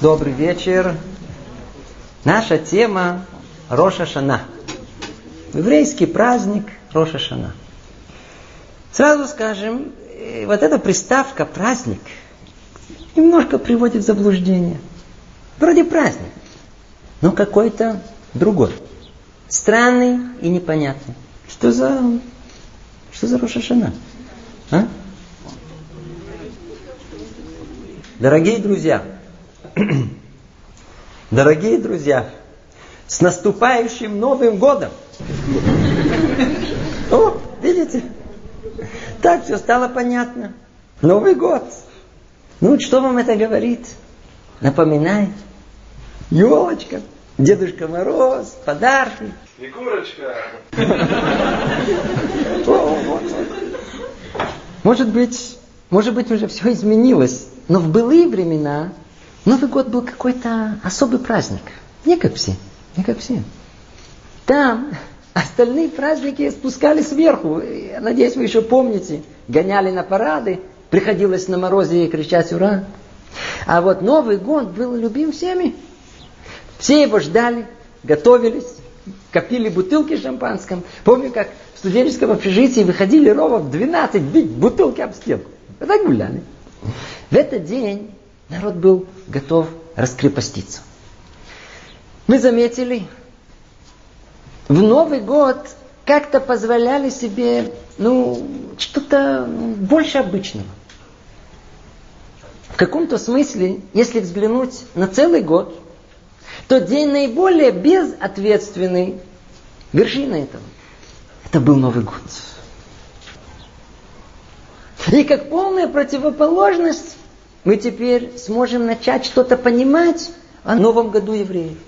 Добрый вечер. Наша тема Роша Шана. Еврейский праздник Роша Шана. Сразу скажем, э, вот эта приставка праздник немножко приводит в заблуждение. Вроде праздник, но какой-то другой. Странный и непонятный. Что за... Что за Роша Шана? А? Дорогие друзья, дорогие друзья, с наступающим Новым годом! О, видите? Так все стало понятно. Новый год. Ну, что вам это говорит? Напоминает? Елочка, Дедушка Мороз, подарки. Снегурочка. Может быть, может быть, уже все изменилось. Но в былые времена Новый год был какой-то особый праздник. Не как все. Не как все. Там остальные праздники спускали сверху. Я надеюсь, вы еще помните. Гоняли на парады. Приходилось на морозе кричать «Ура!». А вот Новый год был любим всеми. Все его ждали, готовились, копили бутылки шампанском. Помню, как в студенческом общежитии выходили ровно в 12 бить бутылки об стенку. Вот так гуляли. В этот день народ был готов раскрепоститься. Мы заметили, в Новый год как-то позволяли себе, ну, что-то больше обычного. В каком-то смысле, если взглянуть на целый год, то день наиболее безответственный, вершина этого, это был Новый год. И как полная противоположность мы теперь сможем начать что-то понимать о Новом году евреев.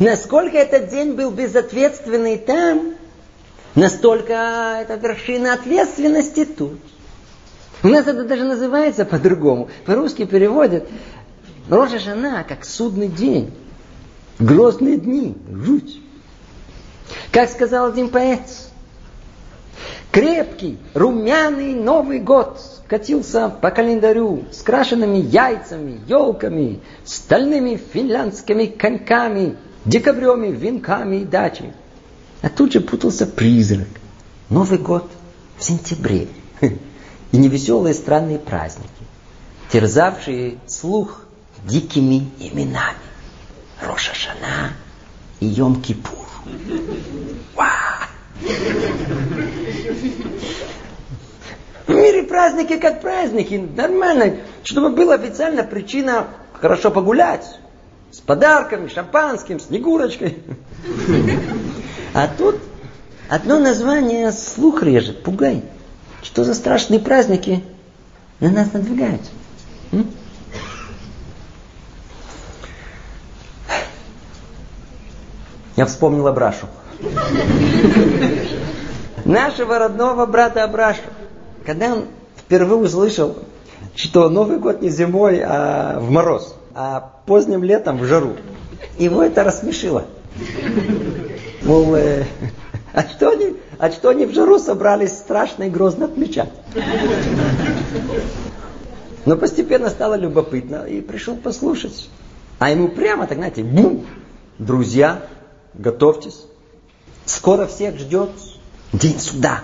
Насколько этот день был безответственный там, настолько это вершина ответственности тут. У нас это даже называется по-другому. По-русски переводят Рожа жена как судный день. Грозные дни. Жуть. Как сказал один поэт, крепкий, румяный Новый год катился по календарю с крашенными яйцами, елками, стальными финляндскими коньками, декабреми, венками и дачей. А тут же путался призрак. Новый год в сентябре. И невеселые странные праздники, терзавшие слух дикими именами. Роша Шана и Йом-Кипур. В мире праздники как праздники, нормально. Чтобы была официально причина хорошо погулять. С подарками, шампанским, снегурочкой. А тут одно название слух режет, пугай. Что за страшные праздники на нас надвигаются? Я вспомнил Абрашу. Нашего родного брата Абрашу. Когда он впервые услышал, что Новый год не зимой, а в мороз, а поздним летом в жару, его это рассмешило. Мол, э, а, что они, а что они в жару собрались страшно и грозно отмечать? Но постепенно стало любопытно и пришел послушать. А ему прямо так, знаете, бум, друзья, Готовьтесь. Скоро всех ждет день суда.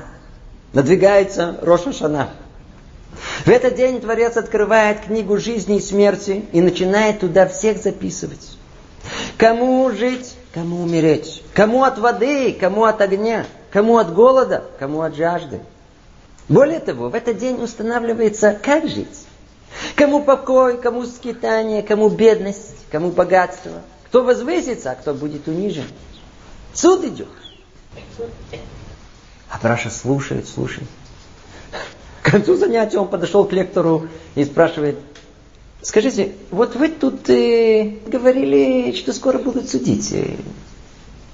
Надвигается Роша Шана. В этот день Творец открывает книгу жизни и смерти и начинает туда всех записывать. Кому жить, кому умереть. Кому от воды, кому от огня. Кому от голода, кому от жажды. Более того, в этот день устанавливается, как жить. Кому покой, кому скитание, кому бедность, кому богатство – кто возвысится, а кто будет унижен. Суд идет. А слушает, слушает. К концу занятия он подошел к лектору и спрашивает, скажите, вот вы тут э, говорили, что скоро будут судить.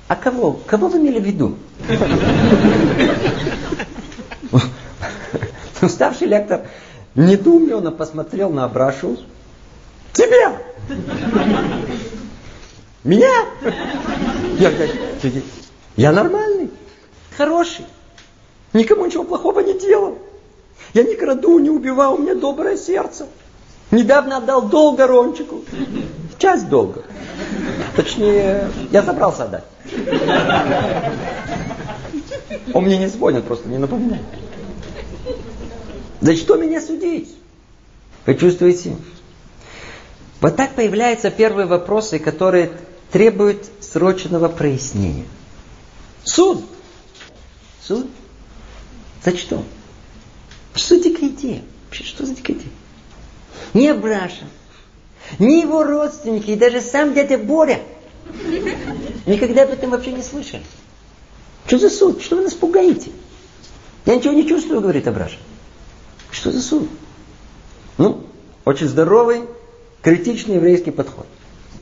А кого? Кого вы имели в виду? Уставший лектор недоуменно посмотрел на Абрашу. Тебя! Меня? Я, я, я нормальный, хороший. Никому ничего плохого не делал. Я не краду, не убивал, у меня доброе сердце. Недавно отдал долг Рончику. Часть долга. Точнее, я собрался отдать. Он мне не звонит, просто не напоминает. За что меня судить? Вы чувствуете? Вот так появляются первые вопросы, которые требуют срочного прояснения. Суд. Суд? За что? Что за дикая идея? Вообще, что за дикая идея? Ни Абраша, ни его родственники, и даже сам дядя Боря никогда об этом вообще не слышали. Что за суд? Что вы нас пугаете? Я ничего не чувствую, говорит Абраша. Что за суд? Ну, очень здоровый, критичный еврейский подход.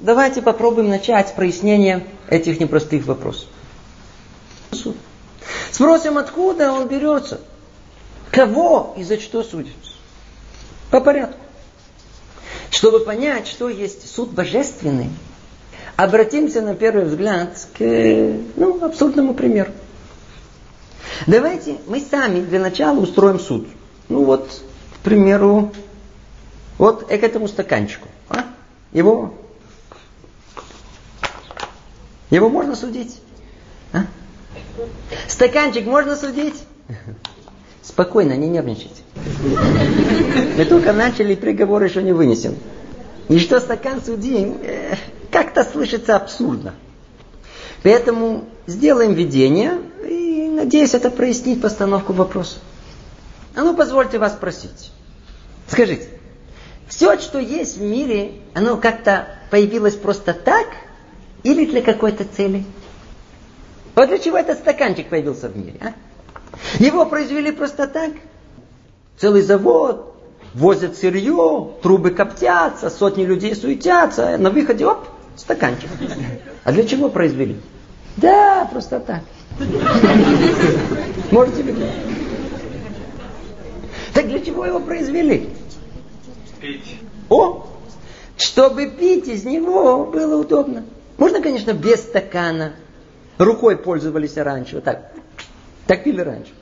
Давайте попробуем начать с прояснения этих непростых вопросов. Суд. Спросим, откуда он берется. Кого и за что судится. По порядку. Чтобы понять, что есть суд божественный, обратимся на первый взгляд к ну, абсурдному примеру. Давайте мы сами для начала устроим суд. Ну вот, к примеру, вот к этому стаканчику. А? Его, его можно судить? А? Стаканчик можно судить? Спокойно, не нервничайте. Мы только начали, приговор еще не вынесен. И что стакан судим, э, как-то слышится абсурдно. Поэтому сделаем видение и, надеюсь, это прояснит постановку вопроса. А ну, позвольте вас спросить. Скажите, все, что есть в мире, оно как-то появилось просто так или для какой-то цели? Вот для чего этот стаканчик появился в мире, а? Его произвели просто так. Целый завод, возят сырье, трубы коптятся, сотни людей суетятся, на выходе, оп, стаканчик. А для чего произвели? Да, просто так. Можете видеть? Так для чего его произвели? Пить. О, чтобы пить из него было удобно. Можно, конечно, без стакана. Рукой пользовались раньше. Вот так. Так пили раньше.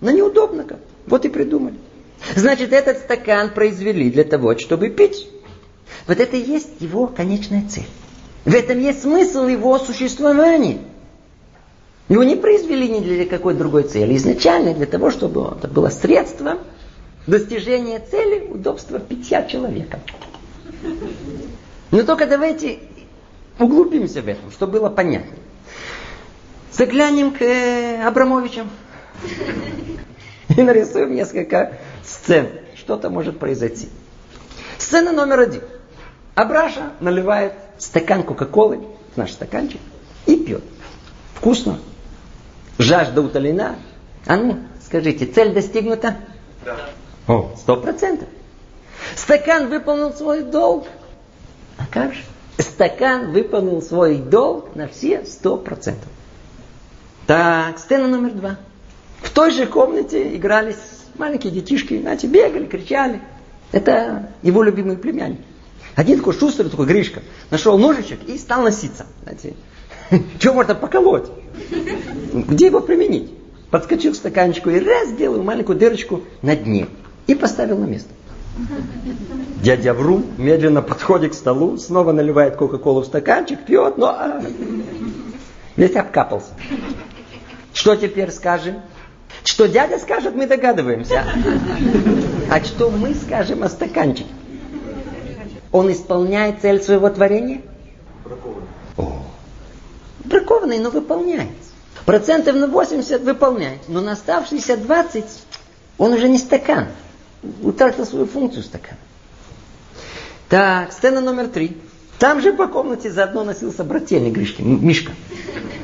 Но неудобно как. Вот и придумали. Значит, этот стакан произвели для того, чтобы пить. Вот это и есть его конечная цель. В этом есть смысл его существования. Его не произвели ни для какой другой цели. Изначально для того, чтобы это было средство достижения цели удобства питья человека. Но только давайте углубимся в этом, чтобы было понятно. Заглянем к э, Абрамовичам и нарисуем несколько сцен. Что-то может произойти. Сцена номер один. Абраша наливает стакан Кока-Колы в наш стаканчик и пьет. Вкусно. Жажда утолена. А ну, скажите, цель достигнута? Да. О, сто процентов. Стакан выполнил свой долг. А как же? Стакан выполнил свой долг на все сто процентов. Так, сцена номер два. В той же комнате игрались маленькие детишки, знаете, бегали, кричали. Это его любимый племянник. Один такой шустрый, такой Гришка, нашел ножичек и стал носиться. Знаете, что можно поколоть? Где его применить? Подскочил к стаканчику и раз сделал маленькую дырочку на дне. И поставил на место. Дядя Врум медленно подходит к столу, снова наливает Кока-Колу в стаканчик, пьет, но а, весь обкапался. Что теперь скажем? Что дядя скажет, мы догадываемся. А что мы скажем о стаканчике? Он исполняет цель своего творения? Бракованный. О, бракованный, но выполняет. Процентов на 80 выполняет, но на оставшиеся 20 он уже не стакан. Утратил свою функцию стакана. Так, сцена номер три. Там же по комнате заодно носился брательник Гришки, Мишка.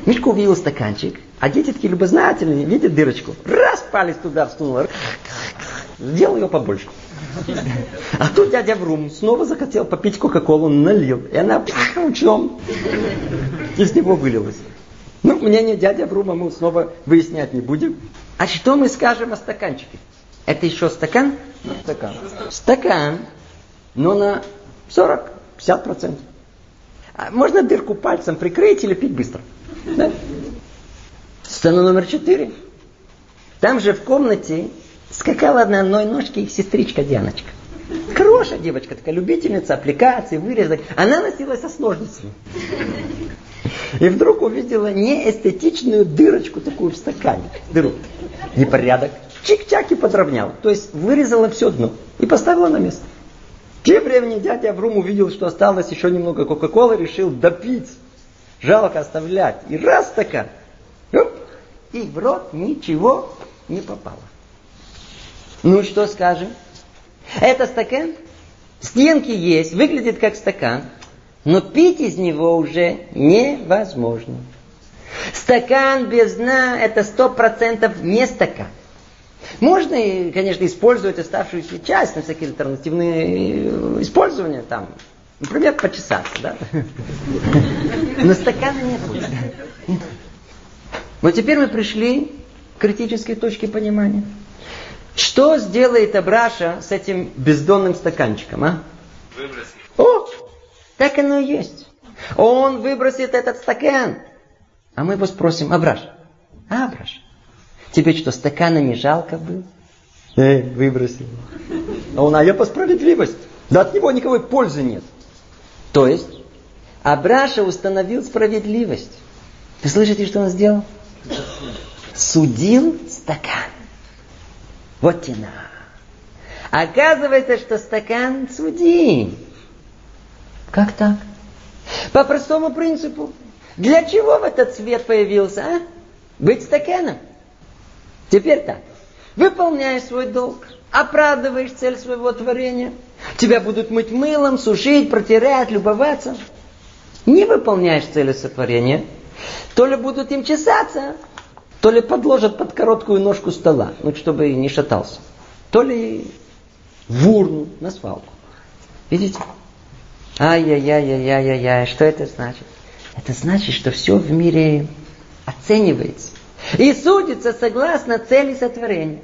Мишка увидел стаканчик, а дети такие любознательные, видят дырочку. Раз палец туда всунул, сделал ее побольше. А тут дядя Врум снова захотел попить Кока-Колу, налил. И она учем из него вылилась. Ну, мнение дядя Врума мы снова выяснять не будем. А что мы скажем о стаканчике? Это еще стакан? Стакан. Стакан, но на 40-50%. А можно дырку пальцем прикрыть или пить быстро. Да? Сцена номер четыре. Там же в комнате скакала на одной ножке их сестричка Дианочка. Хорошая девочка, такая любительница аппликаций, вырезок. Она носилась со ножницами. И вдруг увидела неэстетичную дырочку такую в стакане. Дыру. Непорядок. Чик-чак и подровняла. То есть вырезала все дно и поставила на место. Тем временем дядя Аврум увидел, что осталось еще немного Кока-Колы, решил допить. Жалко оставлять. И раз стакан. И в рот ничего не попало. Ну что скажем? Это стакан? Стенки есть, выглядит как стакан, но пить из него уже невозможно. Стакан без дна это сто процентов не стакан. Можно, конечно, использовать оставшуюся часть на всякие альтернативные э, использования, там, например, почесаться, да? Но стакана не будет. Вот теперь мы пришли к критической точке понимания. Что сделает Абраша с этим бездонным стаканчиком, а? Выбросит. О, так оно и есть. Он выбросит этот стакан. А мы его спросим, Абраш, Абраш, тебе что, стакана не жалко было? Эй, выбросил. А он, а я по справедливости. Да от него никакой пользы нет. То есть, Абраша установил справедливость. Вы слышите, что он сделал? Судил стакан. Вот тена. Оказывается, что стакан судим. Как так? По простому принципу. Для чего в этот свет появился, а? Быть стаканом. Теперь так. Выполняешь свой долг, оправдываешь цель своего творения. Тебя будут мыть мылом, сушить, протирать, любоваться. Не выполняешь цели сотворения, то ли будут им чесаться, то ли подложат под короткую ножку стола, ну, чтобы не шатался. То ли в урну на свалку. Видите? Ай-яй-яй-яй-яй-яй, что это значит? Это значит, что все в мире оценивается и судится согласно цели сотворения.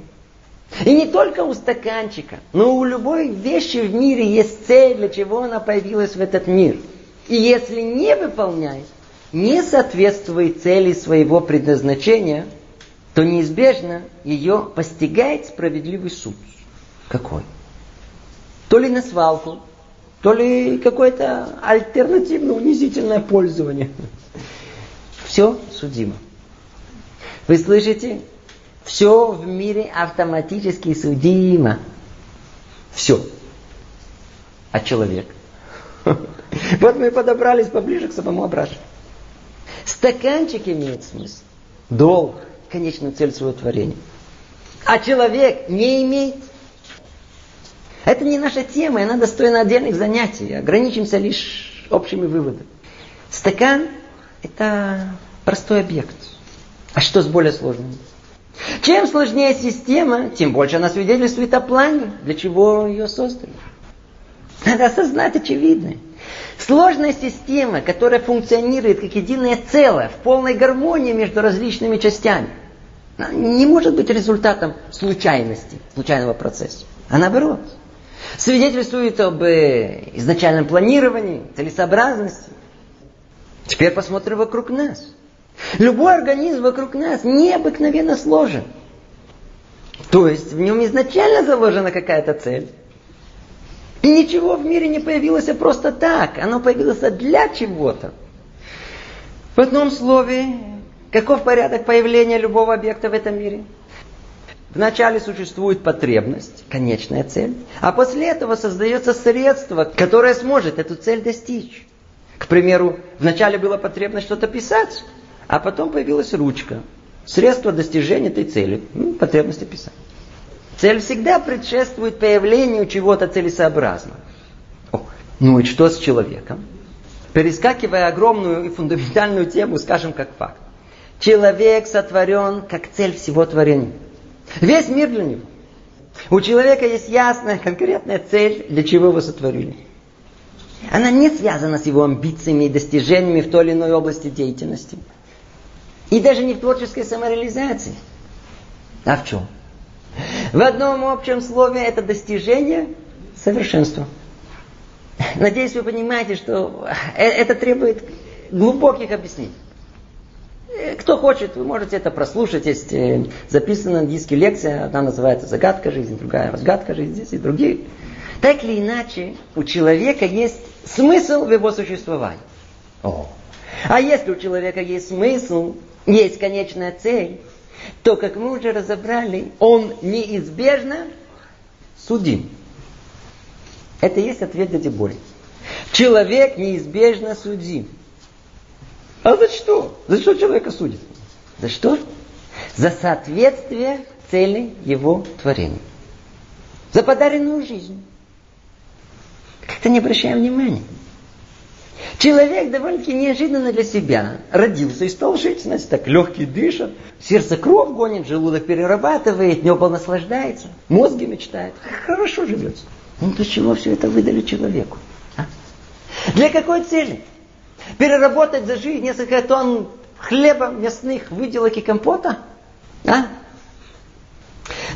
И не только у стаканчика, но у любой вещи в мире есть цель, для чего она появилась в этот мир. И если не выполняет, не соответствует цели своего предназначения, то неизбежно ее постигает справедливый суд. Какой? То ли на свалку, то ли какое-то альтернативное унизительное пользование. Все судимо. Вы слышите? Все в мире автоматически судимо. Все. А человек? Вот мы подобрались поближе к самому Абрашу. Стаканчик имеет смысл. Долг, конечную цель своего творения. А человек не имеет. Это не наша тема, и она достойна отдельных занятий. Ограничимся лишь общими выводами. Стакан – это простой объект. А что с более сложным? Чем сложнее система, тем больше она свидетельствует о плане, для чего ее создали. Надо осознать очевидное. Сложная система, которая функционирует как единое целое, в полной гармонии между различными частями, не может быть результатом случайности, случайного процесса. А наоборот, свидетельствует об э, изначальном планировании, целесообразности. Теперь посмотрим вокруг нас. Любой организм вокруг нас необыкновенно сложен. То есть в нем изначально заложена какая-то цель. И ничего в мире не появилось просто так. Оно появилось для чего-то. В одном слове, каков порядок появления любого объекта в этом мире? Вначале существует потребность, конечная цель, а после этого создается средство, которое сможет эту цель достичь. К примеру, вначале была потребность что-то писать, а потом появилась ручка. Средство достижения этой цели. Ну, потребность писать. Цель всегда предшествует появлению чего-то целесообразного. Ну и что с человеком? Перескакивая огромную и фундаментальную тему, скажем как факт. Человек сотворен как цель всего творения. Весь мир для него. У человека есть ясная, конкретная цель, для чего его сотворили. Она не связана с его амбициями и достижениями в той или иной области деятельности. И даже не в творческой самореализации. А в чем? В одном общем слове это достижение совершенства. Надеюсь, вы понимаете, что э, это требует глубоких объяснений. Э, кто хочет, вы можете это прослушать. Есть э, записана на диске лекция. Одна называется «Загадка жизни», другая «Разгадка жизни». Здесь и другие. Так или иначе, у человека есть смысл в его существовании. О. А если у человека есть смысл, есть конечная цель, то, как мы уже разобрали, он неизбежно судим. Это есть ответ дяди Бори. Человек неизбежно судим. А за что? За что человека судит? За что? За соответствие цели его творения. За подаренную жизнь. Как-то не обращаем внимания. Человек довольно-таки неожиданно для себя родился и стал жить, значит, так легкий дышит, сердце кровь гонит, желудок перерабатывает, небо наслаждается, мозги мечтает. Хорошо живется. Ну для чего все это выдали человеку? А? Для какой цели? Переработать за жизнь несколько тонн хлеба, мясных выделок и компота? А?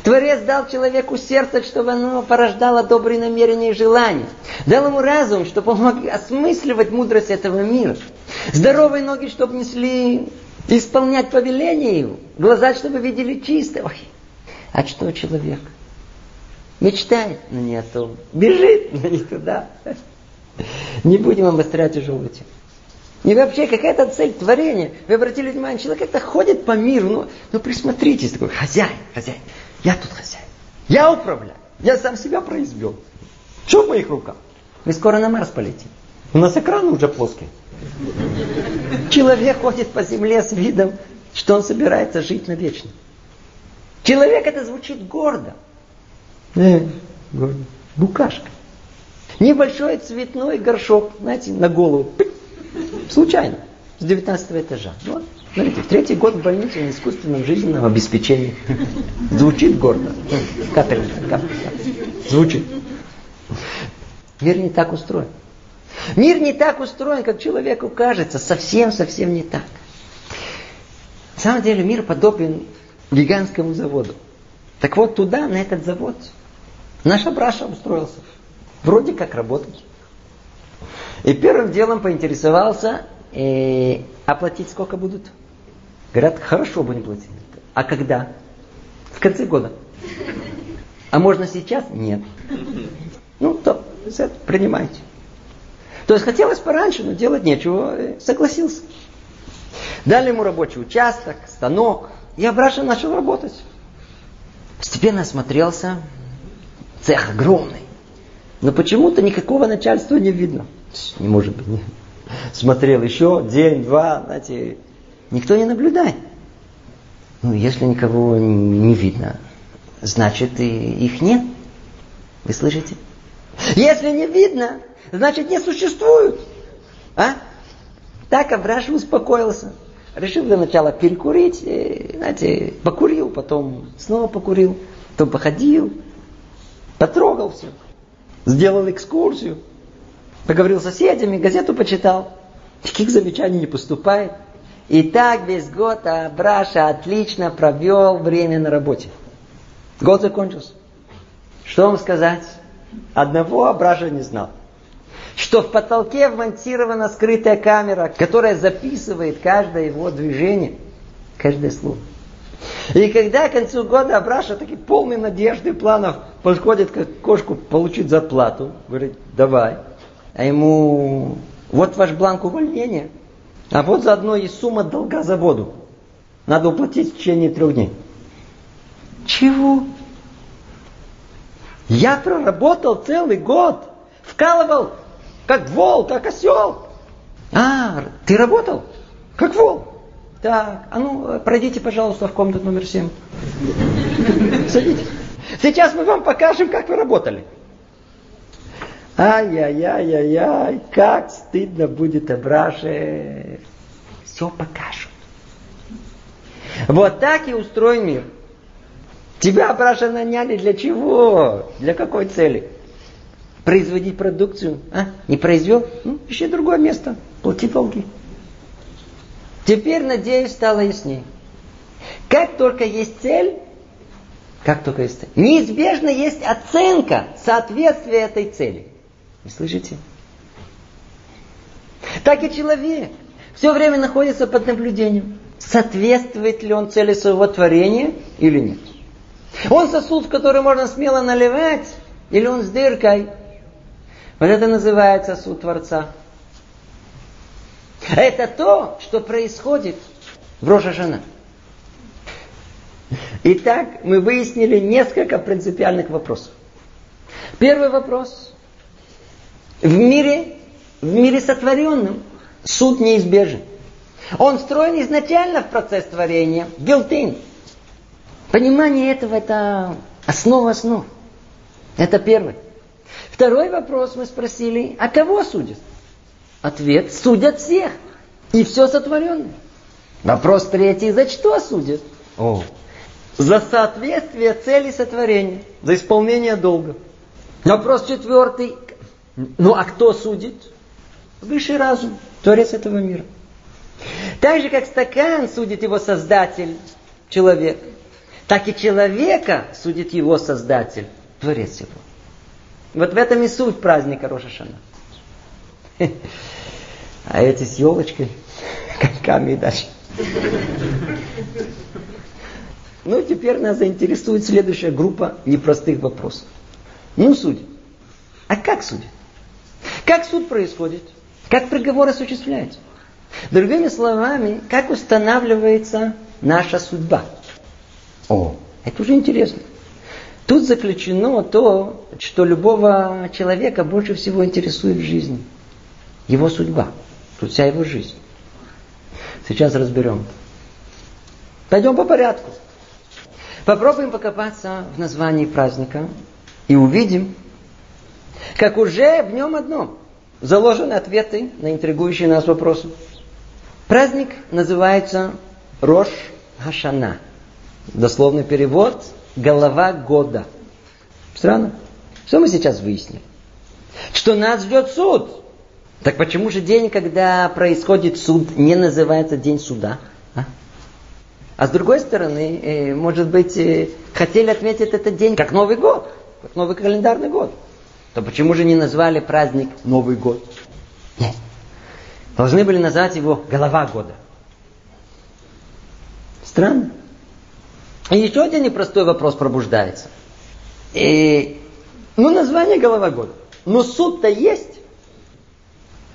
Творец дал человеку сердце, чтобы оно порождало добрые намерения и желания. Дал ему разум, чтобы он мог осмысливать мудрость этого мира. Здоровые ноги, чтобы несли исполнять повеления его. Глаза, чтобы видели чисто. Ой, а что человек? Мечтает, но не о том. Бежит, но не туда. Не будем обострять тяжелую тему. И вообще какая-то цель творения. Вы обратили внимание, человек как-то ходит по миру, ну, ну присмотритесь, такой хозяин, хозяин. Я тут хозяин. Я управляю. Я сам себя произвел. Что в моих руках? Вы скоро на Марс полетите. У нас экраны уже плоские. Человек ходит по земле с видом, что он собирается жить навечно. Человек это звучит гордо. Э, гордо. Букашка. Небольшой цветной горшок, знаете, на голову. Случайно. С 19 этажа. Вот. Смотрите, в третий год в больнице на искусственном жизненном обеспечении. Звучит гордо. Капельница, капельница. Звучит. Мир не так устроен. Мир не так устроен, как человеку кажется. Совсем-совсем не так. На самом деле мир подобен гигантскому заводу. Так вот туда, на этот завод, наш Абраша устроился. Вроде как работать. И первым делом поинтересовался, э, оплатить сколько будут? Говорят, хорошо будем платить. А когда? В конце года. А можно сейчас? Нет. Ну, то принимайте. То есть хотелось пораньше, но делать нечего. Э, согласился. Дали ему рабочий участок, станок. И Абраша начал работать. Постепенно осмотрелся. Цех огромный. Но почему-то никакого начальства не видно. Не может быть. Смотрел еще день, два, знаете, Никто не наблюдает. Ну, если никого не видно, значит и их нет. Вы слышите? Если не видно, значит не существуют. А? Так Абраша успокоился. Решил для начала перекурить, и, знаете, покурил, потом снова покурил, потом походил, потрогал все, сделал экскурсию, поговорил с соседями, газету почитал. Никаких замечаний не поступает. И так весь год Абраша отлично провел время на работе. Год закончился. Что вам сказать? Одного Абраша не знал. Что в потолке вмонтирована скрытая камера, которая записывает каждое его движение, каждое слово. И когда к концу года Абраша, таки полный надежды и планов, подходит к кошку получить зарплату, говорит, давай. А ему, вот ваш бланк увольнения – а вот заодно и сумма долга за воду. Надо уплатить в течение трех дней. Чего? Я проработал целый год. Вкалывал, как вол, как осел. А, ты работал? Как вол. Так, а ну, пройдите, пожалуйста, в комнату номер семь. Садитесь. Сейчас мы вам покажем, как вы работали. Ай-яй-яй-яй-яй, как стыдно будет Абраше. Все покажут. Вот так и устроен мир. Тебя, Абраша, наняли для чего? Для какой цели? Производить продукцию? А? Не произвел? Ну, ищи другое место. Плати долги. Теперь, надеюсь, стало яснее. Как только есть цель, как только есть цель, неизбежно есть оценка соответствия этой цели. Вы слышите? Так и человек все время находится под наблюдением. Соответствует ли он цели своего творения или нет. Он сосуд, в который можно смело наливать, или он с дыркой. Вот это называется суд Творца. Это то, что происходит в Рошашана. Итак, мы выяснили несколько принципиальных вопросов. Первый вопрос. В мире, в мире сотворенном суд неизбежен. Он встроен изначально в процесс творения, built Понимание этого – это основа основ. Это первый. Второй вопрос мы спросили, а кого судят? Ответ – судят всех. И все сотворенное. Вопрос третий, за что судят? О, за соответствие цели сотворения, за исполнение долга. Вопрос четвертый, ну а кто судит? Высший разум, творец этого мира. Так же, как стакан судит его создатель, человек, так и человека судит его создатель, творец его. Вот в этом и суть праздника Рошашана. А эти с елочкой, коньками дальше. Ну, теперь нас заинтересует следующая группа непростых вопросов. Ну, судят. А как судят? Как суд происходит? Как приговор осуществляется? Другими словами, как устанавливается наша судьба? О, это уже интересно. Тут заключено то, что любого человека больше всего интересует в жизни. Его судьба. Тут вся его жизнь. Сейчас разберем. Пойдем по порядку. Попробуем покопаться в названии праздника и увидим, как уже в нем одном заложены ответы на интригующие нас вопросы. Праздник называется Рош Хашана. Дословный перевод – голова года. Странно. Что мы сейчас выяснили? Что нас ждет суд. Так почему же день, когда происходит суд, не называется день суда? А, а с другой стороны, э, может быть, э, хотели отметить этот день как Новый год, как новый календарный год. То почему же не назвали праздник Новый год? Нет. Должны были назвать его голова года. Странно. И еще один непростой вопрос пробуждается. И, ну, название голова года. Но суд-то есть.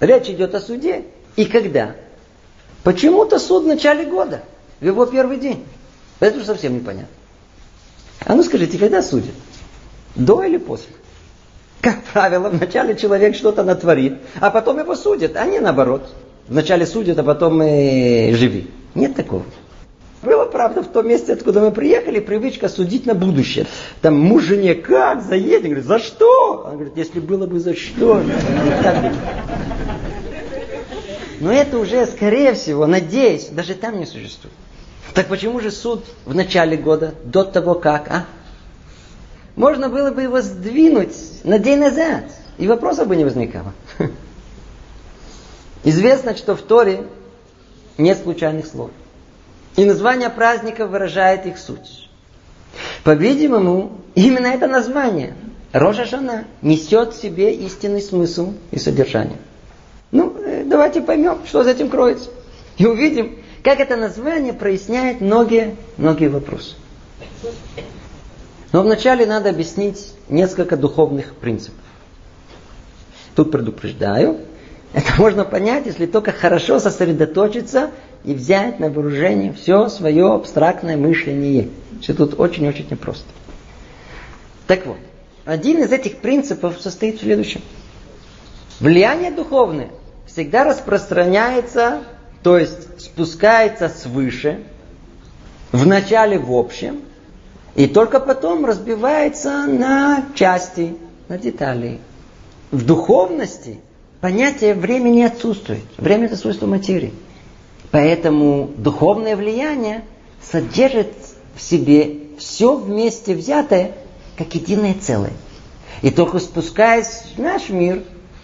Речь идет о суде. И когда? Почему-то суд в начале года, в его первый день. Это уже совсем непонятно. А ну скажите, когда судят? До или после? Как правило, вначале человек что-то натворит, а потом его судят, а не наоборот. Вначале судят, а потом и живи. Нет такого. Было, правда, в том месте, откуда мы приехали, привычка судить на будущее. Там муж жене как заедет, говорит, за что? Он говорит, если было бы за что. Но это уже, скорее всего, надеюсь, даже там не существует. Так почему же суд в начале года, до того как, а? Можно было бы его сдвинуть на день назад, и вопросов бы не возникало. Известно, что в Торе нет случайных слов. И название праздника выражает их суть. По-видимому, именно это название Рожа Жана несет в себе истинный смысл и содержание. Ну, э, давайте поймем, что за этим кроется. И увидим, как это название проясняет многие, многие вопросы. Но вначале надо объяснить несколько духовных принципов. Тут предупреждаю, это можно понять, если только хорошо сосредоточиться и взять на вооружение все свое абстрактное мышление. Все тут очень-очень непросто. Так вот, один из этих принципов состоит в следующем. Влияние духовное всегда распространяется, то есть спускается свыше, вначале в общем, и только потом разбивается на части, на детали. В духовности понятие времени отсутствует. Время это свойство материи. Поэтому духовное влияние содержит в себе все вместе взятое, как единое целое. И только спускаясь в наш мир,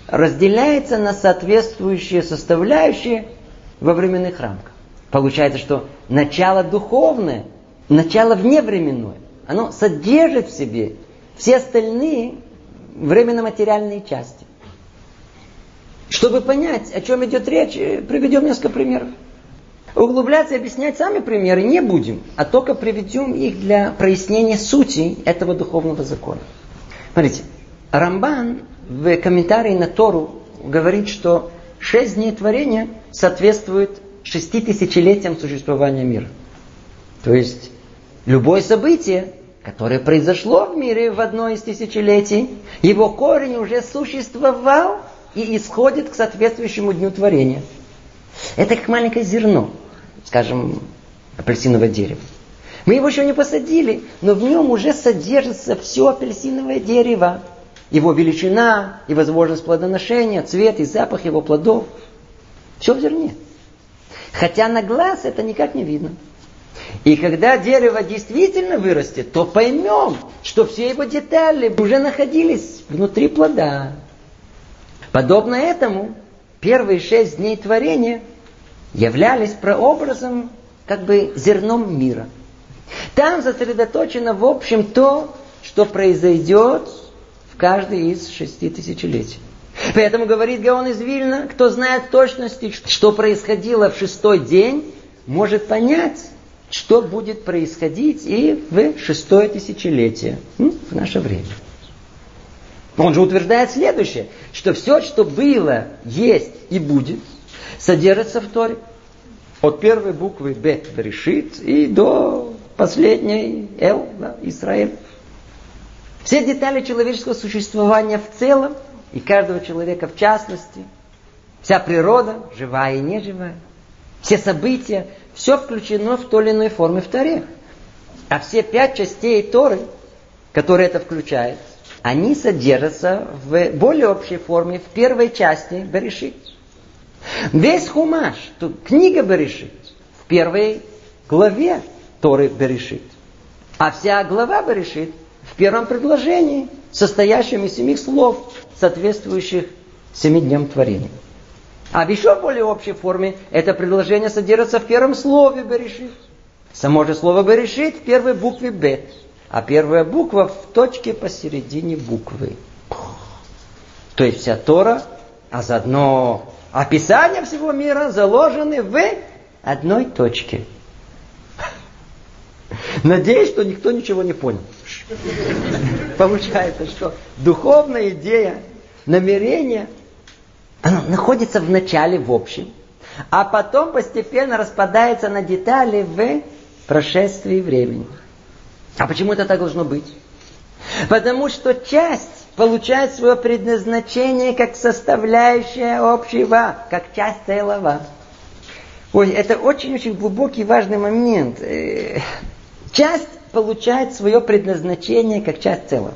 разделяется на соответствующие составляющие во временных рамках. Получается, что начало духовное, начало вневременное, оно содержит в себе все остальные временно-материальные части. Чтобы понять, о чем идет речь, приведем несколько примеров. Углубляться и объяснять сами примеры не будем, а только приведем их для прояснения сути этого духовного закона. Смотрите, Рамбан в комментарии на Тору говорит, что шесть дней творения соответствуют шести тысячелетиям существования мира. То есть любое событие, которое произошло в мире в одно из тысячелетий, его корень уже существовал и исходит к соответствующему дню творения. Это как маленькое зерно, скажем, апельсиновое дерево. Мы его еще не посадили, но в нем уже содержится все апельсиновое дерево. Его величина и возможность плодоношения, цвет и запах его плодов. Все в зерне. Хотя на глаз это никак не видно. И когда дерево действительно вырастет, то поймем, что все его детали уже находились внутри плода. Подобно этому, первые шесть дней творения являлись прообразом, как бы зерном мира. Там сосредоточено в общем то, что произойдет в каждой из шести тысячелетий. Поэтому говорит Гаон из Вильна, кто знает точности, что происходило в шестой день, может понять, что будет происходить и в шестое тысячелетие, в наше время. Он же утверждает следующее, что все, что было, есть и будет, содержится в Торе. От первой буквы Б решит и до последней Л, да, Израиль. Все детали человеческого существования в целом и каждого человека в частности, вся природа, живая и неживая, все события, все включено в той или иной форме в Торе. А все пять частей Торы, которые это включает, они содержатся в более общей форме в первой части Берешит. Весь Хумаш, тут книга Берешит, в первой главе Торы Берешит. А вся глава Берешит в первом предложении, состоящем из семи слов, соответствующих семи дням творения. А в еще более общей форме это предложение содержится в первом слове Берешит. Само же слово Берешит в первой букве Бет, а первая буква в точке посередине буквы. То есть вся Тора, а заодно описание всего мира заложены в одной точке. Надеюсь, что никто ничего не понял. Получается, что духовная идея, намерение – оно находится в начале в общем, а потом постепенно распадается на детали в прошествии времени. А почему это так должно быть? Потому что часть получает свое предназначение как составляющая общего, как часть целого. Ой, это очень-очень глубокий важный момент. Э, часть получает свое предназначение как часть целого.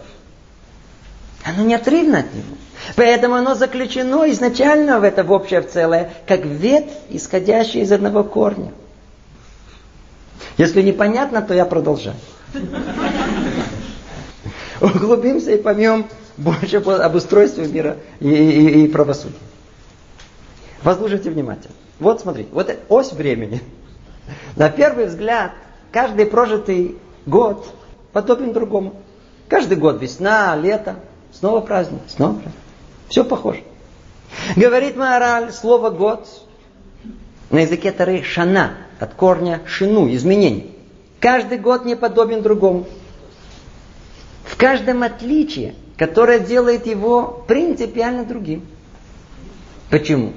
Оно неотрывно от него. Поэтому оно заключено изначально в это в общее в целое, как ветвь, исходящая из одного корня. Если непонятно, то я продолжаю. Углубимся и поймем больше об устройстве мира и, и, и правосудия. Послушайте внимательно. Вот смотрите, вот ось времени. На первый взгляд, каждый прожитый год подобен другому. Каждый год весна, лето, снова праздник, снова праздник. Все похоже. Говорит Маораль, слово год на языке Тары шана, от корня шину, изменение. Каждый год не подобен другому. В каждом отличие, которое делает его принципиально другим. Почему?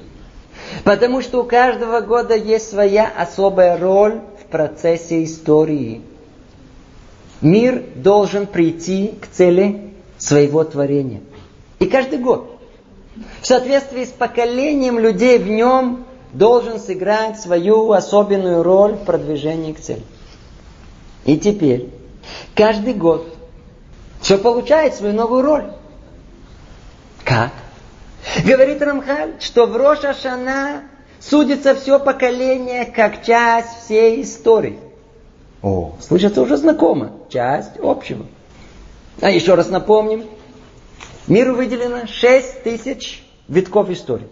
Потому что у каждого года есть своя особая роль в процессе истории. Мир должен прийти к цели своего творения. И каждый год в соответствии с поколением людей в нем должен сыграть свою особенную роль в продвижении к цели. И теперь, каждый год все получает свою новую роль. Как? Говорит Рамхаль, что в Роша Шана судится все поколение как часть всей истории. О, слышится уже знакомо. Часть общего. А еще раз напомним, Миру выделено 6 тысяч витков истории.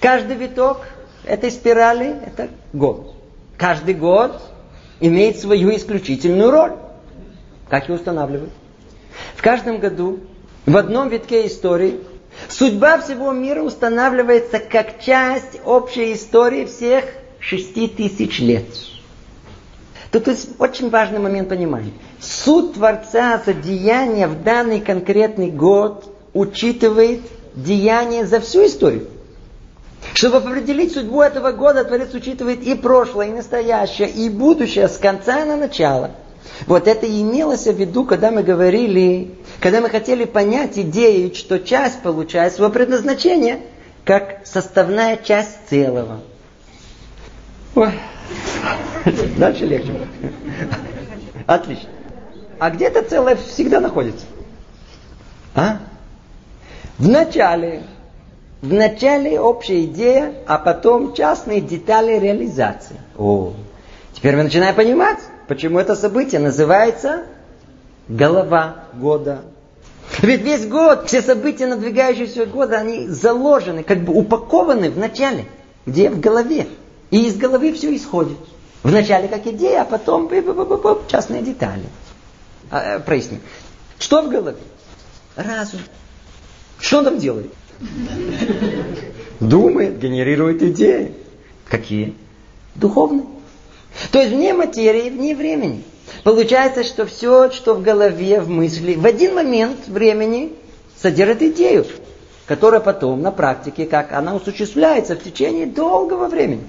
Каждый виток этой спирали – это год. Каждый год имеет свою исключительную роль. Как ее устанавливают? В каждом году в одном витке истории судьба всего мира устанавливается как часть общей истории всех шести тысяч лет. Тут есть очень важный момент понимания. Суд Творца за деяния в данный конкретный год учитывает деяния за всю историю. Чтобы определить судьбу этого года, Творец учитывает и прошлое, и настоящее, и будущее с конца на начало. Вот это и имелось в виду, когда мы говорили, когда мы хотели понять идею, что часть получает свое предназначение как составная часть целого. Ой. Дальше легче. Отлично. А где это целое всегда находится? А? В начале в начале общая идея, а потом частные детали реализации. О, теперь мы начинаем понимать, почему это событие называется голова года. Ведь весь год, все события надвигающегося года, они заложены, как бы упакованы в начале, где в голове. И из головы все исходит. В начале как идея, а потом частные детали. А, э, проясним. Что в голове? Разум. Что он там делает? Думает, генерирует идеи. Какие? Духовные. То есть вне материи, вне времени. Получается, что все, что в голове, в мысли, в один момент времени содержит идею, которая потом на практике, как она осуществляется в течение долгого времени.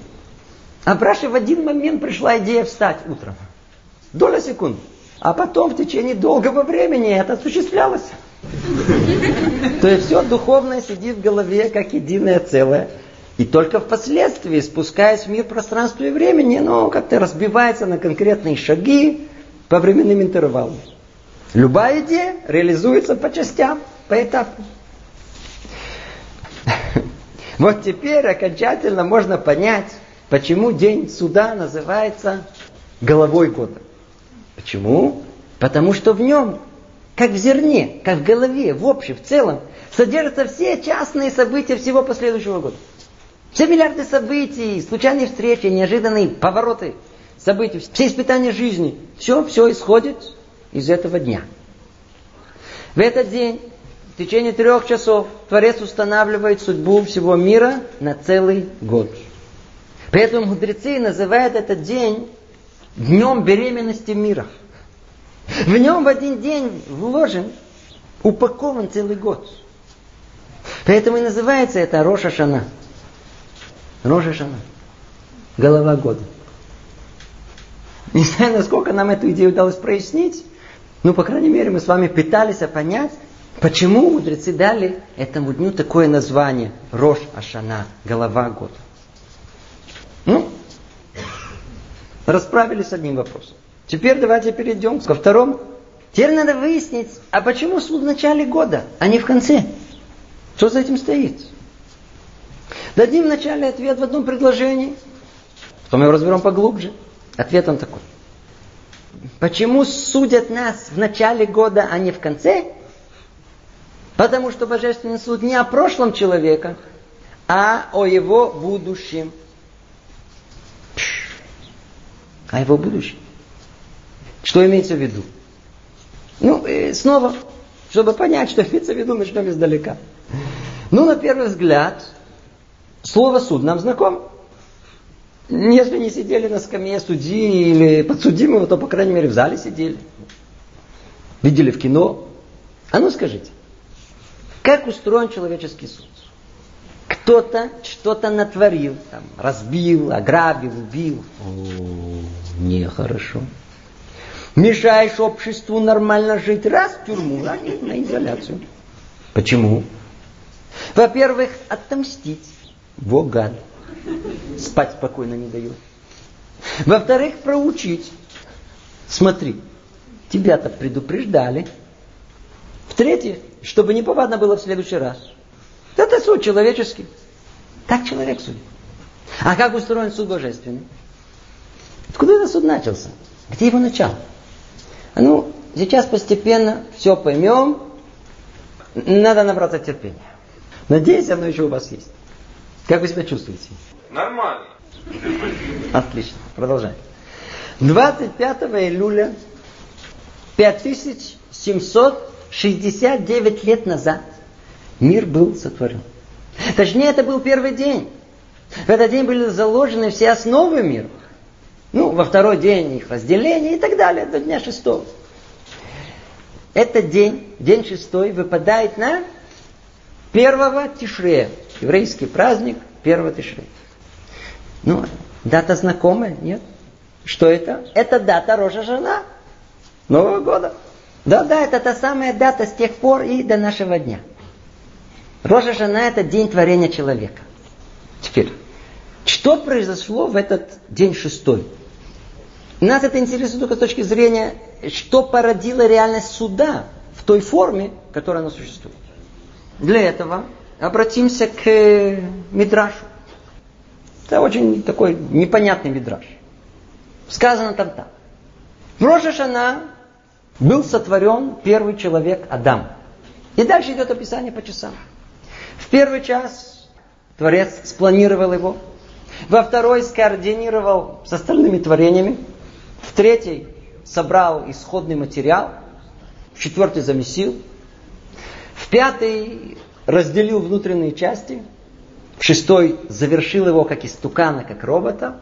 А Браше в один момент пришла идея встать утром. Доля секунд. А потом в течение долгого времени это осуществлялось. То есть все духовное сидит в голове как единое целое. И только впоследствии, спускаясь в мир пространства и времени, оно как-то разбивается на конкретные шаги по временным интервалам. Любая идея реализуется по частям, по этапу. Вот теперь окончательно можно понять, почему день суда называется головой года. Почему? Потому что в нем как в зерне, как в голове, в общем, в целом, содержатся все частные события всего последующего года. Все миллиарды событий, случайные встречи, неожиданные повороты событий, все испытания жизни, все, все исходит из этого дня. В этот день, в течение трех часов, Творец устанавливает судьбу всего мира на целый год. Поэтому мудрецы называют этот день днем беременности мира – в нем в один день вложен, упакован целый год. Поэтому и называется это Роша Шана. Роша Шана. Голова года. Не знаю, насколько нам эту идею удалось прояснить, но, по крайней мере, мы с вами пытались понять, почему мудрецы дали этому дню такое название Рош Ашана, голова года. Ну, расправились с одним вопросом. Теперь давайте перейдем ко второму. Теперь надо выяснить, а почему суд в начале года, а не в конце? Что за этим стоит? Дадим вначале ответ в одном предложении, потом его разберем поглубже. Ответ он такой. Почему судят нас в начале года, а не в конце? Потому что Божественный суд не о прошлом человека, а о его будущем. О его будущем. Что имеется в виду? Ну, снова, чтобы понять, что имеется в виду, начнем издалека. Ну, на первый взгляд, слово суд нам знаком. Если не сидели на скамье судьи или подсудимого, то, по крайней мере, в зале сидели. Видели в кино. А ну скажите, как устроен человеческий суд? Кто-то что-то натворил, там, разбил, ограбил, убил. О, нехорошо. Мешаешь обществу нормально жить, раз в тюрьму, раз на изоляцию. Почему? Во-первых, отомстить. Во гад. Спать спокойно не дает. Во-вторых, проучить. Смотри, тебя-то предупреждали. В-третьих, чтобы не повадно было в следующий раз. Это суд человеческий. Так человек судит. А как устроен суд божественный? Откуда этот суд начался? Где его начало? Ну, сейчас постепенно все поймем. Надо набраться терпения. Надеюсь, оно еще у вас есть. Как вы себя чувствуете? Нормально. Отлично. Продолжаем. 25 июля 5769 лет назад мир был сотворен. Точнее, это был первый день. В этот день были заложены все основы мира. Ну, во второй день их разделение и так далее, до дня шестого. Этот день, день шестой, выпадает на первого Тишрея. Еврейский праздник первого Тишрея. Ну, дата знакомая, нет? Что это? Это дата Рожа Жена. Нового года. Да-да, это та самая дата с тех пор и до нашего дня. Рожа Жена это день творения человека. Теперь, что произошло в этот день шестой? Нас это интересует только с точки зрения, что породило реальность суда в той форме, которая она существует. Для этого обратимся к э, Мидрашу. Это очень такой непонятный Мидраш. Сказано там так. В Рошашана был сотворен первый человек Адам. И дальше идет описание по часам. В первый час Творец спланировал его. Во второй скоординировал с остальными творениями. В третий собрал исходный материал. В четвертый замесил. В пятый разделил внутренние части. В шестой завершил его как истукана, как робота.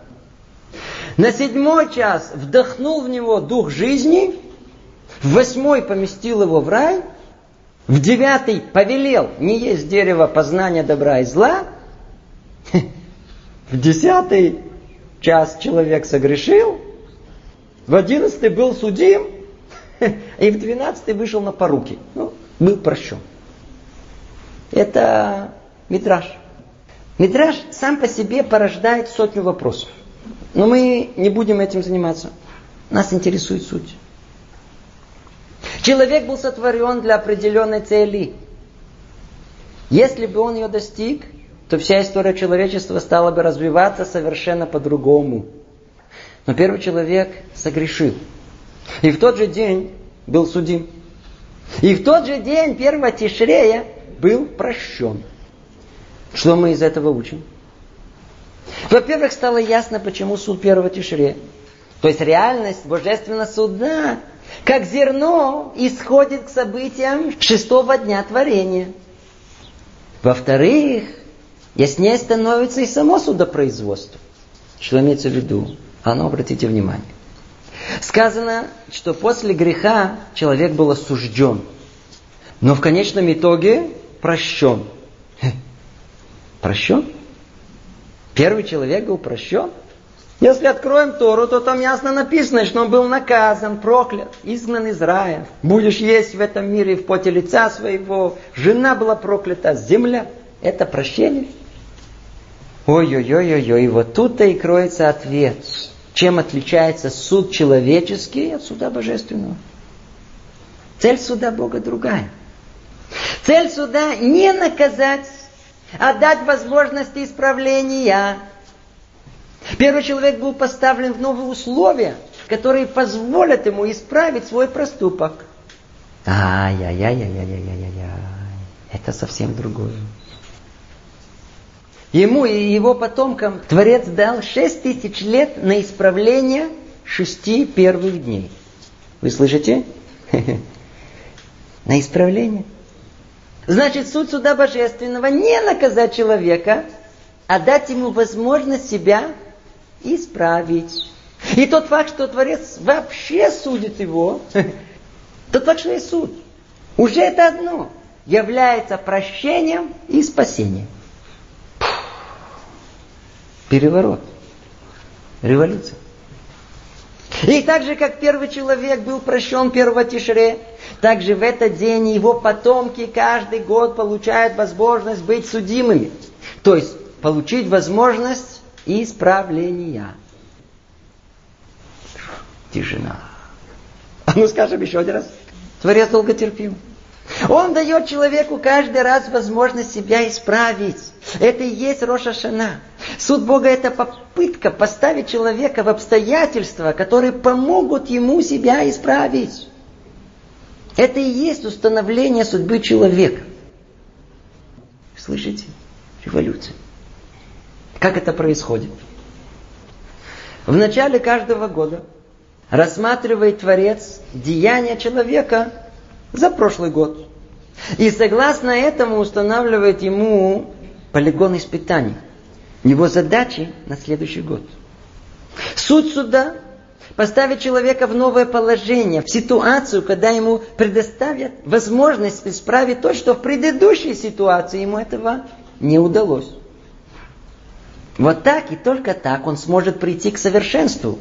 На седьмой час вдохнул в него дух жизни. В восьмой поместил его в рай. В девятый повелел не есть дерево познания добра и зла. В десятый час человек согрешил. В одиннадцатый был судим. И в двенадцатый вышел на поруки. Ну, был прощен. Это Митраж. Митраж сам по себе порождает сотню вопросов. Но мы не будем этим заниматься. Нас интересует суть. Человек был сотворен для определенной цели. Если бы он ее достиг, то вся история человечества стала бы развиваться совершенно по-другому. Но первый человек согрешил. И в тот же день был судим. И в тот же день первого Тишрея был прощен. Что мы из этого учим? Во-первых, стало ясно, почему суд первого Тишре. То есть реальность божественного суда, как зерно, исходит к событиям шестого дня творения. Во-вторых, яснее становится и само судопроизводство. Что имеется в виду? А ну, обратите внимание. Сказано, что после греха человек был осужден. Но в конечном итоге прощен. Прощен? Первый человек был прощен? Если откроем Тору, то там ясно написано, что он был наказан, проклят, изгнан из рая. Будешь есть в этом мире в поте лица своего. Жена была проклята, земля. Это прощение. Ой-ой-ой-ой-ой, вот тут-то и кроется ответ. Чем отличается суд человеческий от суда божественного? Цель суда Бога другая. Цель суда не наказать, а дать возможности исправления. Первый человек был поставлен в новые условия, которые позволят ему исправить свой проступок. Ай-яй-яй-яй-яй-яй-яй. Это совсем другое. Ему и его потомкам Творец дал шесть тысяч лет на исправление шести первых дней. Вы слышите? На исправление. Значит, суть суда божественного не наказать человека, а дать ему возможность себя исправить. И тот факт, что Творец вообще судит его, тот факт, что есть суд, уже это одно является прощением и спасением. Переворот. Революция. И так же, как первый человек был прощен первого Тишре, так же в этот день его потомки каждый год получают возможность быть судимыми. То есть получить возможность исправления. Тишина. А ну скажем еще один раз. Творец долго терпим. Он дает человеку каждый раз возможность себя исправить. Это и есть Роша Шана. Суд Бога это попытка поставить человека в обстоятельства, которые помогут ему себя исправить. Это и есть установление судьбы человека. Слышите? Революция. Как это происходит? В начале каждого года рассматривает Творец деяния человека за прошлый год. И согласно этому устанавливает ему полигон испытаний. Его задачи на следующий год. Суть суда поставить человека в новое положение, в ситуацию, когда ему предоставят возможность исправить то, что в предыдущей ситуации ему этого не удалось. Вот так и только так он сможет прийти к совершенству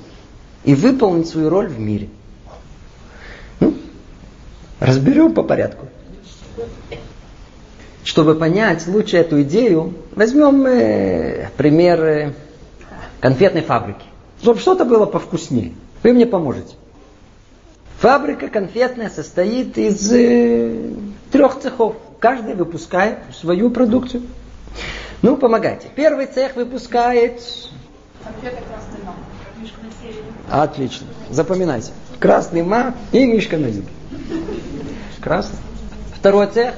и выполнить свою роль в мире. Ну, разберем по порядку. Чтобы понять лучше эту идею, возьмем э, пример э, конфетной фабрики. Чтобы что-то было повкуснее. Вы мне поможете. Фабрика конфетная состоит из э, трех цехов. Каждый выпускает свою продукцию. Ну, помогайте. Первый цех выпускает... Отлично. Запоминайте. Красный мак и мишка на юге. Красный. Второй цех.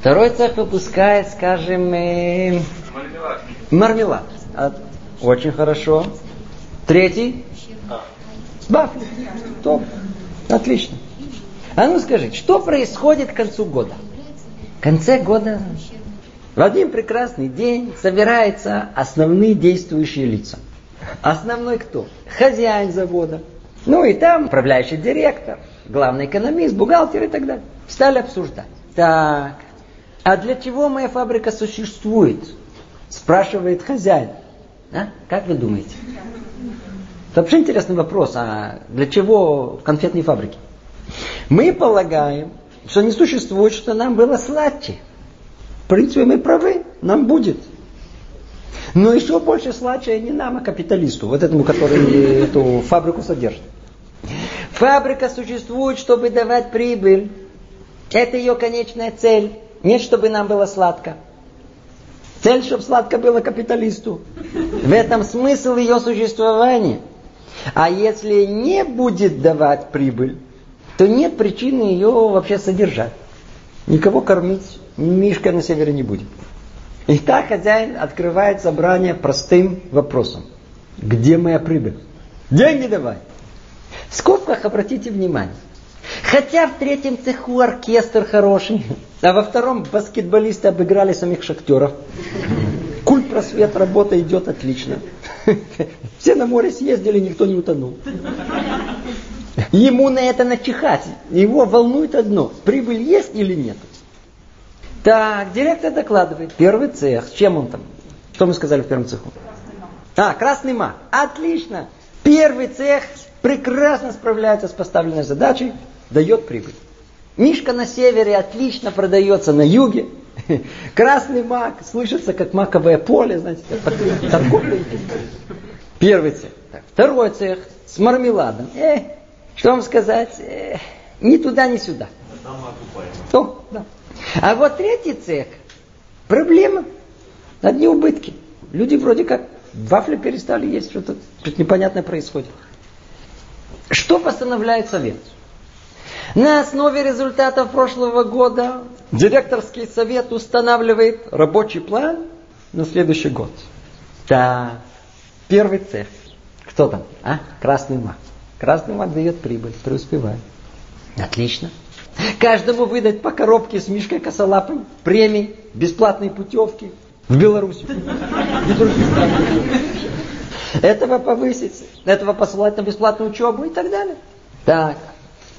Второй цех выпускает, скажем, э, мармелад. Мармелад. Очень хорошо. Третий? Бафли. Топ. Отлично. А ну скажите, что происходит к концу года? В конце года в один прекрасный день собираются основные действующие лица. Основной кто? Хозяин завода. Ну и там управляющий директор, главный экономист, бухгалтер и так далее. Стали обсуждать. Так, а для чего моя фабрика существует? Спрашивает хозяин. А? Как вы думаете? Это вообще интересный вопрос. А для чего в конфетной фабрике? Мы полагаем, что не существует, что нам было сладче. В принципе, мы правы, нам будет. Но еще больше сладче не нам, а капиталисту, вот этому, который эту фабрику содержит. Фабрика существует, чтобы давать прибыль. Это ее конечная цель. Нет, чтобы нам было сладко. Цель, чтобы сладко было капиталисту. В этом смысл ее существования. А если не будет давать прибыль, то нет причины ее вообще содержать. Никого кормить Мишка на севере не будет. И так хозяин открывает собрание простым вопросом. Где моя прибыль? Деньги давай. В скобках обратите внимание. Хотя в третьем цеху оркестр хороший, а во втором баскетболисты обыграли самих шахтеров. Культ просвет, работа идет отлично. Все на море съездили, никто не утонул. Ему на это начихать. Его волнует одно, прибыль есть или нет. Так, директор докладывает. Первый цех. Чем он там? Что мы сказали в первом цеху? А, красный мак. Отлично. Первый цех прекрасно справляется с поставленной задачей, дает прибыль. Мишка на севере отлично продается на юге. Красный мак слышится как маковое поле, знаете, торговля. Первый цех. Второй цех с мармеладом. Э, что вам сказать? Э, ни туда, ни сюда. О, да. А вот третий цех, проблема, одни убытки. Люди вроде как вафли перестали есть, что-то что непонятное происходит. Что постановляет совет? На основе результатов прошлого года директорский совет устанавливает рабочий план на следующий год. Да, первый цех. Кто там? А? Красный мак. Красный мак дает прибыль, преуспевает. Отлично. Каждому выдать по коробке с Мишкой Косолапым, премии, бесплатные путевки в Беларусь. Этого повысить, этого посылать на бесплатную учебу и так далее. Так.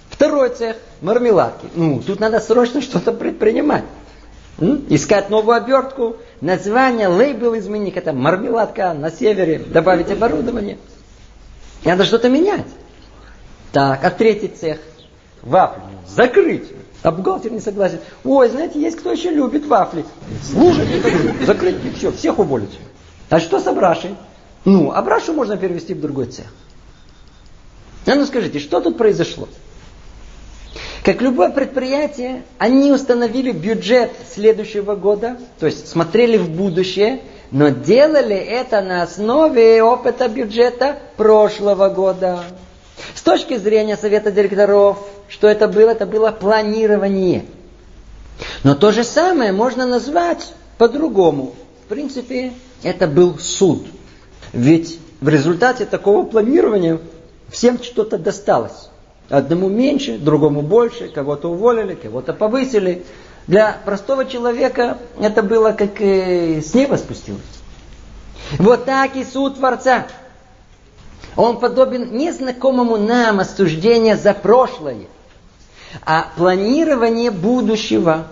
Второй цех – мармеладки. Ну, тут надо срочно что-то предпринимать. М? Искать новую обертку, название, лейбл изменить. Это мармеладка на севере, добавить оборудование. Надо что-то менять. Так, а третий цех – вафли закрыть. А бухгалтер не согласен. Ой, знаете, есть кто еще любит вафли. Хочу. Закрыть и все, всех уволить. А что с Абрашей? Ну, Абрашу можно перевести в другой цех. А ну скажите, что тут произошло? Как любое предприятие, они установили бюджет следующего года, то есть смотрели в будущее, но делали это на основе опыта бюджета прошлого года. С точки зрения совета директоров, что это было? Это было планирование. Но то же самое можно назвать по-другому. В принципе, это был суд. Ведь в результате такого планирования всем что-то досталось. Одному меньше, другому больше, кого-то уволили, кого-то повысили. Для простого человека это было как с неба спустилось. Вот так и суд Творца. Он подобен незнакомому нам осуждению за прошлое, а планирование будущего.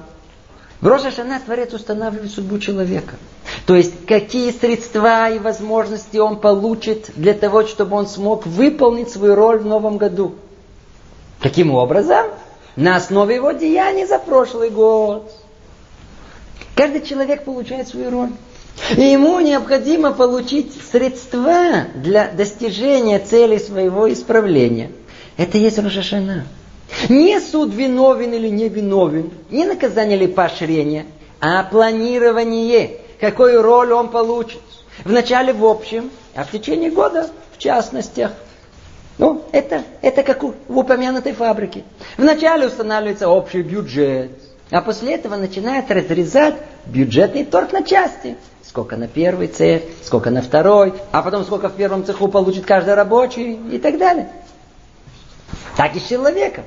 В Роша Шана Творец устанавливает судьбу человека. То есть, какие средства и возможности он получит для того, чтобы он смог выполнить свою роль в новом году. Каким образом? На основе его деяний за прошлый год. Каждый человек получает свою роль. И ему необходимо получить средства для достижения цели своего исправления. Это есть Рошашана. Не суд виновен или не виновен, не наказание или поощрение, а планирование, какую роль он получит. Вначале в общем, а в течение года в частностях. Ну, это, это как в упомянутой фабрике. Вначале устанавливается общий бюджет, а после этого начинает разрезать бюджетный торг на части. Сколько на первый цех, сколько на второй, а потом сколько в первом цеху получит каждый рабочий и так далее. Так и с человеком.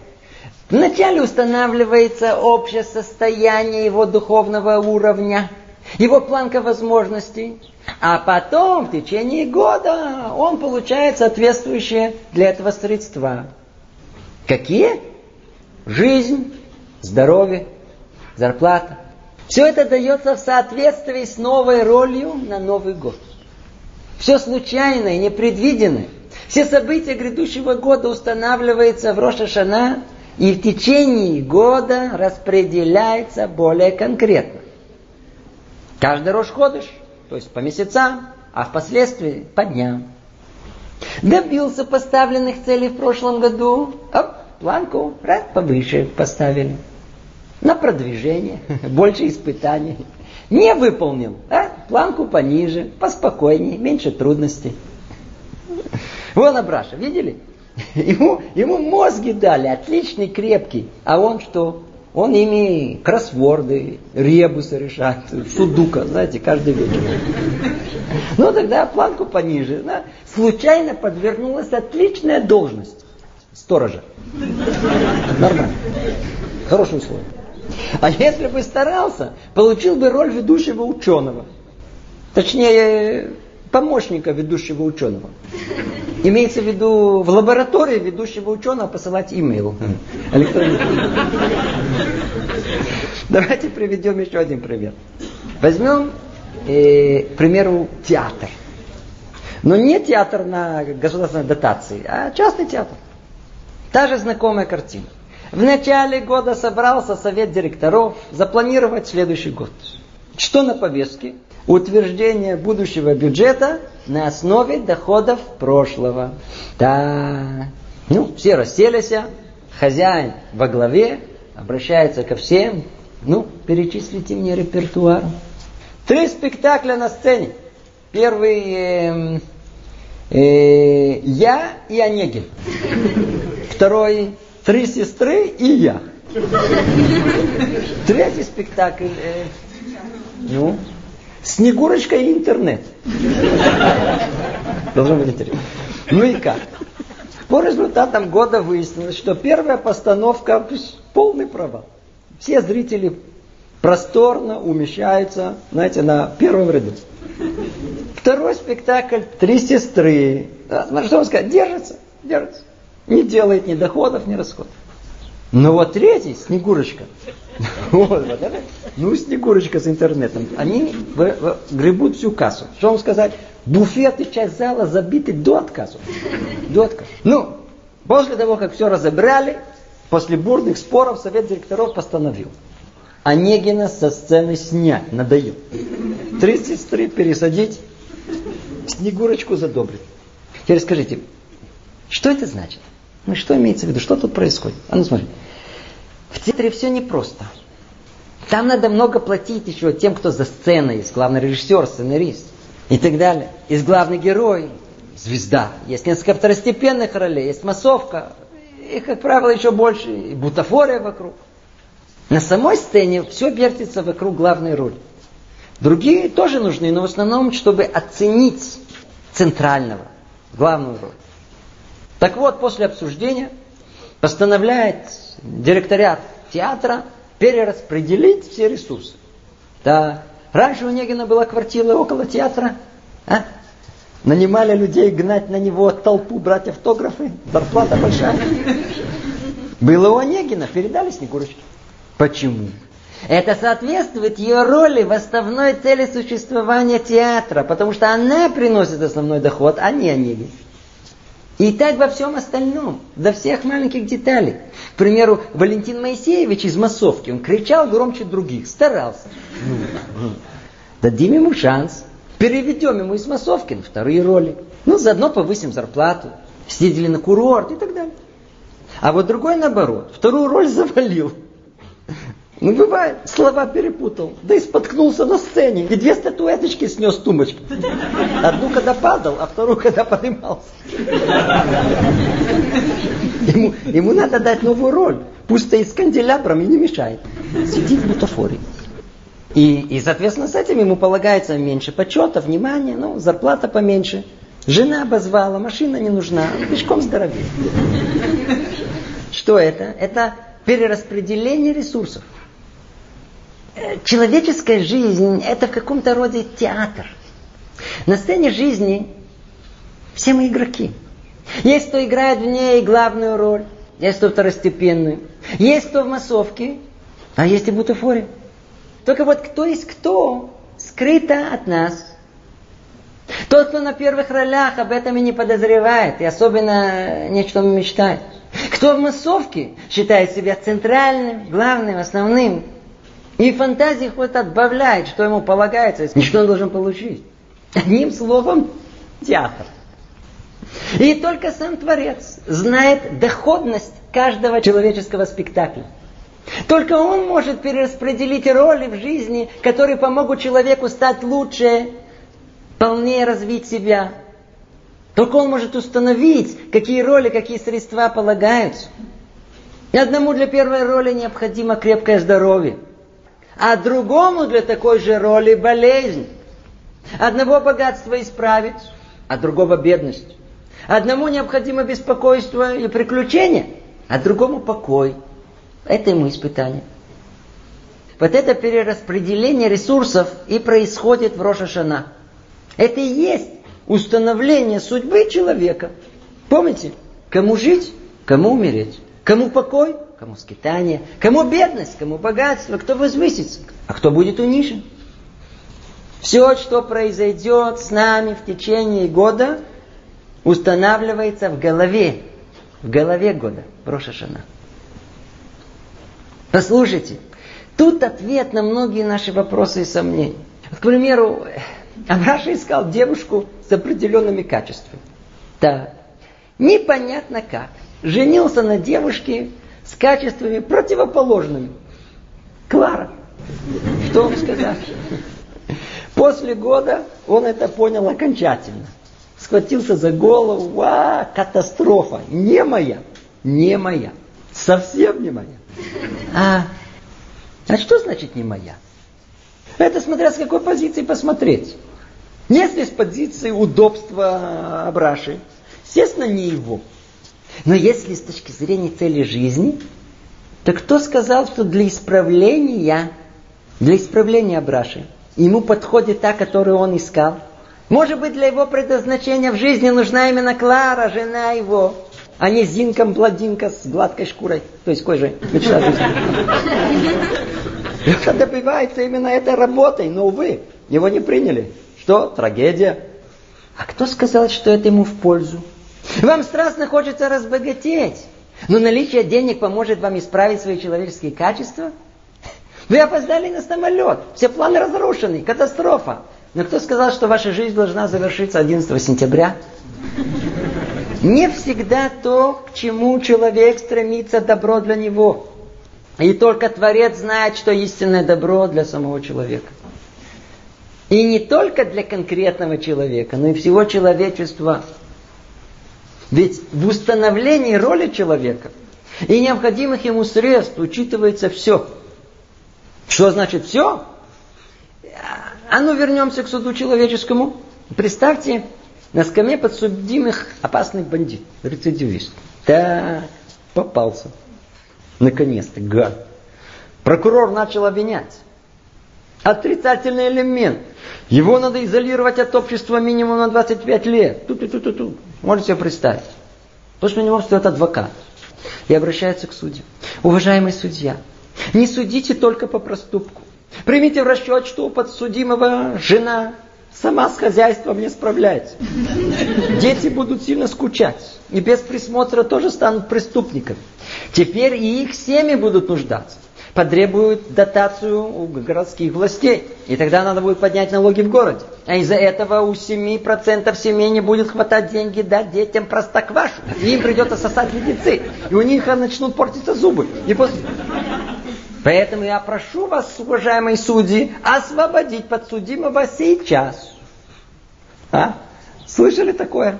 Вначале устанавливается общее состояние его духовного уровня, его планка возможностей, а потом в течение года он получает соответствующие для этого средства. Какие? Жизнь, здоровье, зарплата. Все это дается в соответствии с новой ролью на Новый год. Все случайное, непредвиденное. Все события грядущего года устанавливаются в Роша Шана и в течение года распределяется более конкретно. Каждый Рош ходыш, то есть по месяцам, а впоследствии по дням. Добился поставленных целей в прошлом году, оп, планку раз повыше поставили. На продвижение, больше испытаний. Не выполнил, а планку пониже, поспокойнее, меньше трудностей. Вон Абраша, видели? Ему, ему мозги дали, отличный, крепкий. А он что? Он ими кроссворды, ребусы решает, судука, знаете, каждый вечер. Ну, тогда планку пониже. Да? Случайно подвернулась отличная должность. Сторожа. Нормально. Хорошее условие. А если бы старался, получил бы роль ведущего ученого. Точнее, помощника ведущего ученого. Имеется в виду в лаборатории ведущего ученого посылать имейл. Давайте приведем еще один пример. Возьмем, э, к примеру, театр. Но не театр на государственной дотации, а частный театр. Та же знакомая картина. В начале года собрался совет директоров запланировать следующий год. Что на повестке? Утверждение будущего бюджета на основе доходов прошлого. Да. Ну, все расселись, хозяин во главе, обращается ко всем. Ну, перечислите мне репертуар. Три спектакля на сцене. Первый э, э, я и Онегин. Второй три сестры и я. Третий спектакль. Э, ну, Снегурочка и интернет. Должно быть интересно. Ну и как? По результатам года выяснилось, что первая постановка полный провал. Все зрители просторно умещаются, знаете, на первом ряду. Второй спектакль «Три сестры». Смотри, что он сказать? Держится, держится. Не делает ни доходов, ни расходов. Но вот третий, Снегурочка, ну, Снегурочка с интернетом, они гребут всю кассу. Что вам сказать? Буфет и часть зала забиты до отказа. До отказа. Ну, после того, как все разобрали, после бурных споров совет директоров постановил. Онегина со сцены снять, надоел. Три сестры пересадить, Снегурочку задобрить. Теперь скажите, что это значит? Ну что имеется в виду? Что тут происходит? А ну смотри. В театре все непросто. Там надо много платить еще тем, кто за сценой есть. Главный режиссер, сценарист и так далее. Есть главный герой, звезда. Есть несколько второстепенных ролей, есть массовка. И, как правило, еще больше. И бутафория вокруг. На самой сцене все вертится вокруг главной роли. Другие тоже нужны, но в основном, чтобы оценить центрального, главную роль. Так вот, после обсуждения постановляет директорят театра перераспределить все ресурсы. Да, раньше у Негина была квартира около театра, а? нанимали людей гнать на него толпу брать автографы, зарплата большая. Было у Онегина, передали Снегурочке. Почему? Это соответствует ее роли в основной цели существования театра, потому что она приносит основной доход, а не Онегин. И так во всем остальном, до всех маленьких деталей. К примеру, Валентин Моисеевич из массовки, он кричал громче других, старался. Ну, дадим ему шанс, переведем ему из массовки на вторые роли. Ну, заодно повысим зарплату, съездили на курорт и так далее. А вот другой наоборот, вторую роль завалил. Ну, бывает, слова перепутал. Да и споткнулся на сцене. И две статуэточки снес тумбочки. Одну, когда падал, а вторую, когда поднимался. Ему, ему надо дать новую роль. Пусть стоит с канделябром и не мешает. Сидит в бутафоре. И, и, соответственно, с этим ему полагается меньше почета, внимания, ну, зарплата поменьше. Жена обозвала, машина не нужна, пешком здоровее. Что это? Это перераспределение ресурсов. Человеческая жизнь – это в каком-то роде театр. На сцене жизни все мы игроки. Есть кто играет в ней главную роль, есть кто второстепенную, есть кто в массовке, а есть и в бутафоре. Только вот кто есть кто, скрыто от нас. Тот, кто на первых ролях, об этом и не подозревает, и особенно нечто мечтает. Кто в массовке считает себя центральным, главным, основным, и фантазии хоть отбавляет, что ему полагается, и что он должен получить. Одним словом, театр. И только сам Творец знает доходность каждого человеческого спектакля. Только он может перераспределить роли в жизни, которые помогут человеку стать лучше, полнее развить себя. Только он может установить, какие роли, какие средства полагаются. И одному для первой роли необходимо крепкое здоровье а другому для такой же роли болезнь. Одного богатства исправить, а другого бедность. Одному необходимо беспокойство и приключения, а другому покой. Это ему испытание. Вот это перераспределение ресурсов и происходит в Рошашана. Это и есть установление судьбы человека. Помните? Кому жить, кому умереть. Кому покой, кому скитание, кому бедность, кому богатство, кто возвысится, а кто будет унижен. Все, что произойдет с нами в течение года, устанавливается в голове, в голове года, Рошашана. Послушайте, тут ответ на многие наши вопросы и сомнения. К примеру, Абраша искал девушку с определенными качествами. Да, непонятно как. Женился на девушке, с качествами противоположными. Клара. Что вам сказать? После года он это понял окончательно. Схватился за голову. А, катастрофа. Не моя. Не моя. Совсем не моя. А, а что значит не моя? Это смотря с какой позиции посмотреть. Если с позиции удобства Абраши, естественно, не его. Но если с точки зрения цели жизни, то кто сказал, что для исправления, для исправления Абраши, ему подходит та, которую он искал? Может быть, для его предназначения в жизни нужна именно Клара, жена его, а не Зинка-бладинка с гладкой шкурой, то есть кожей. Мечта жизни. Это добивается именно этой работой, но, увы, его не приняли. Что? Трагедия. А кто сказал, что это ему в пользу? Вам страстно хочется разбогатеть, но наличие денег поможет вам исправить свои человеческие качества? Вы опоздали на самолет, все планы разрушены, катастрофа. Но кто сказал, что ваша жизнь должна завершиться 11 сентября? Не всегда то, к чему человек стремится, добро для него. И только Творец знает, что истинное добро для самого человека. И не только для конкретного человека, но и всего человечества. Ведь в установлении роли человека и необходимых ему средств учитывается все. Что значит все? А ну вернемся к суду человеческому. Представьте, на скамье подсудимых опасный бандит, рецидивист. Да, попался. Наконец-то, гад. Прокурор начал обвинять. Отрицательный элемент. Его надо изолировать от общества минимум на 25 лет. Ту-ту-ту-ту-ту. Можете себе представить. Потому что у него стоит адвокат. И обращается к судье. Уважаемый судья, не судите только по проступку. Примите в расчет, что у подсудимого жена сама с хозяйством не справляется. Дети будут сильно скучать. И без присмотра тоже станут преступниками. Теперь и их семьи будут нуждаться. Потребуют дотацию у городских властей. И тогда надо будет поднять налоги в городе. А из-за этого у 7% семей не будет хватать деньги дать детям простоквашу. И им придется сосать леденцы. И у них начнут портиться зубы. И после... Поэтому я прошу вас, уважаемые судьи, освободить подсудимого сейчас. А? Слышали такое?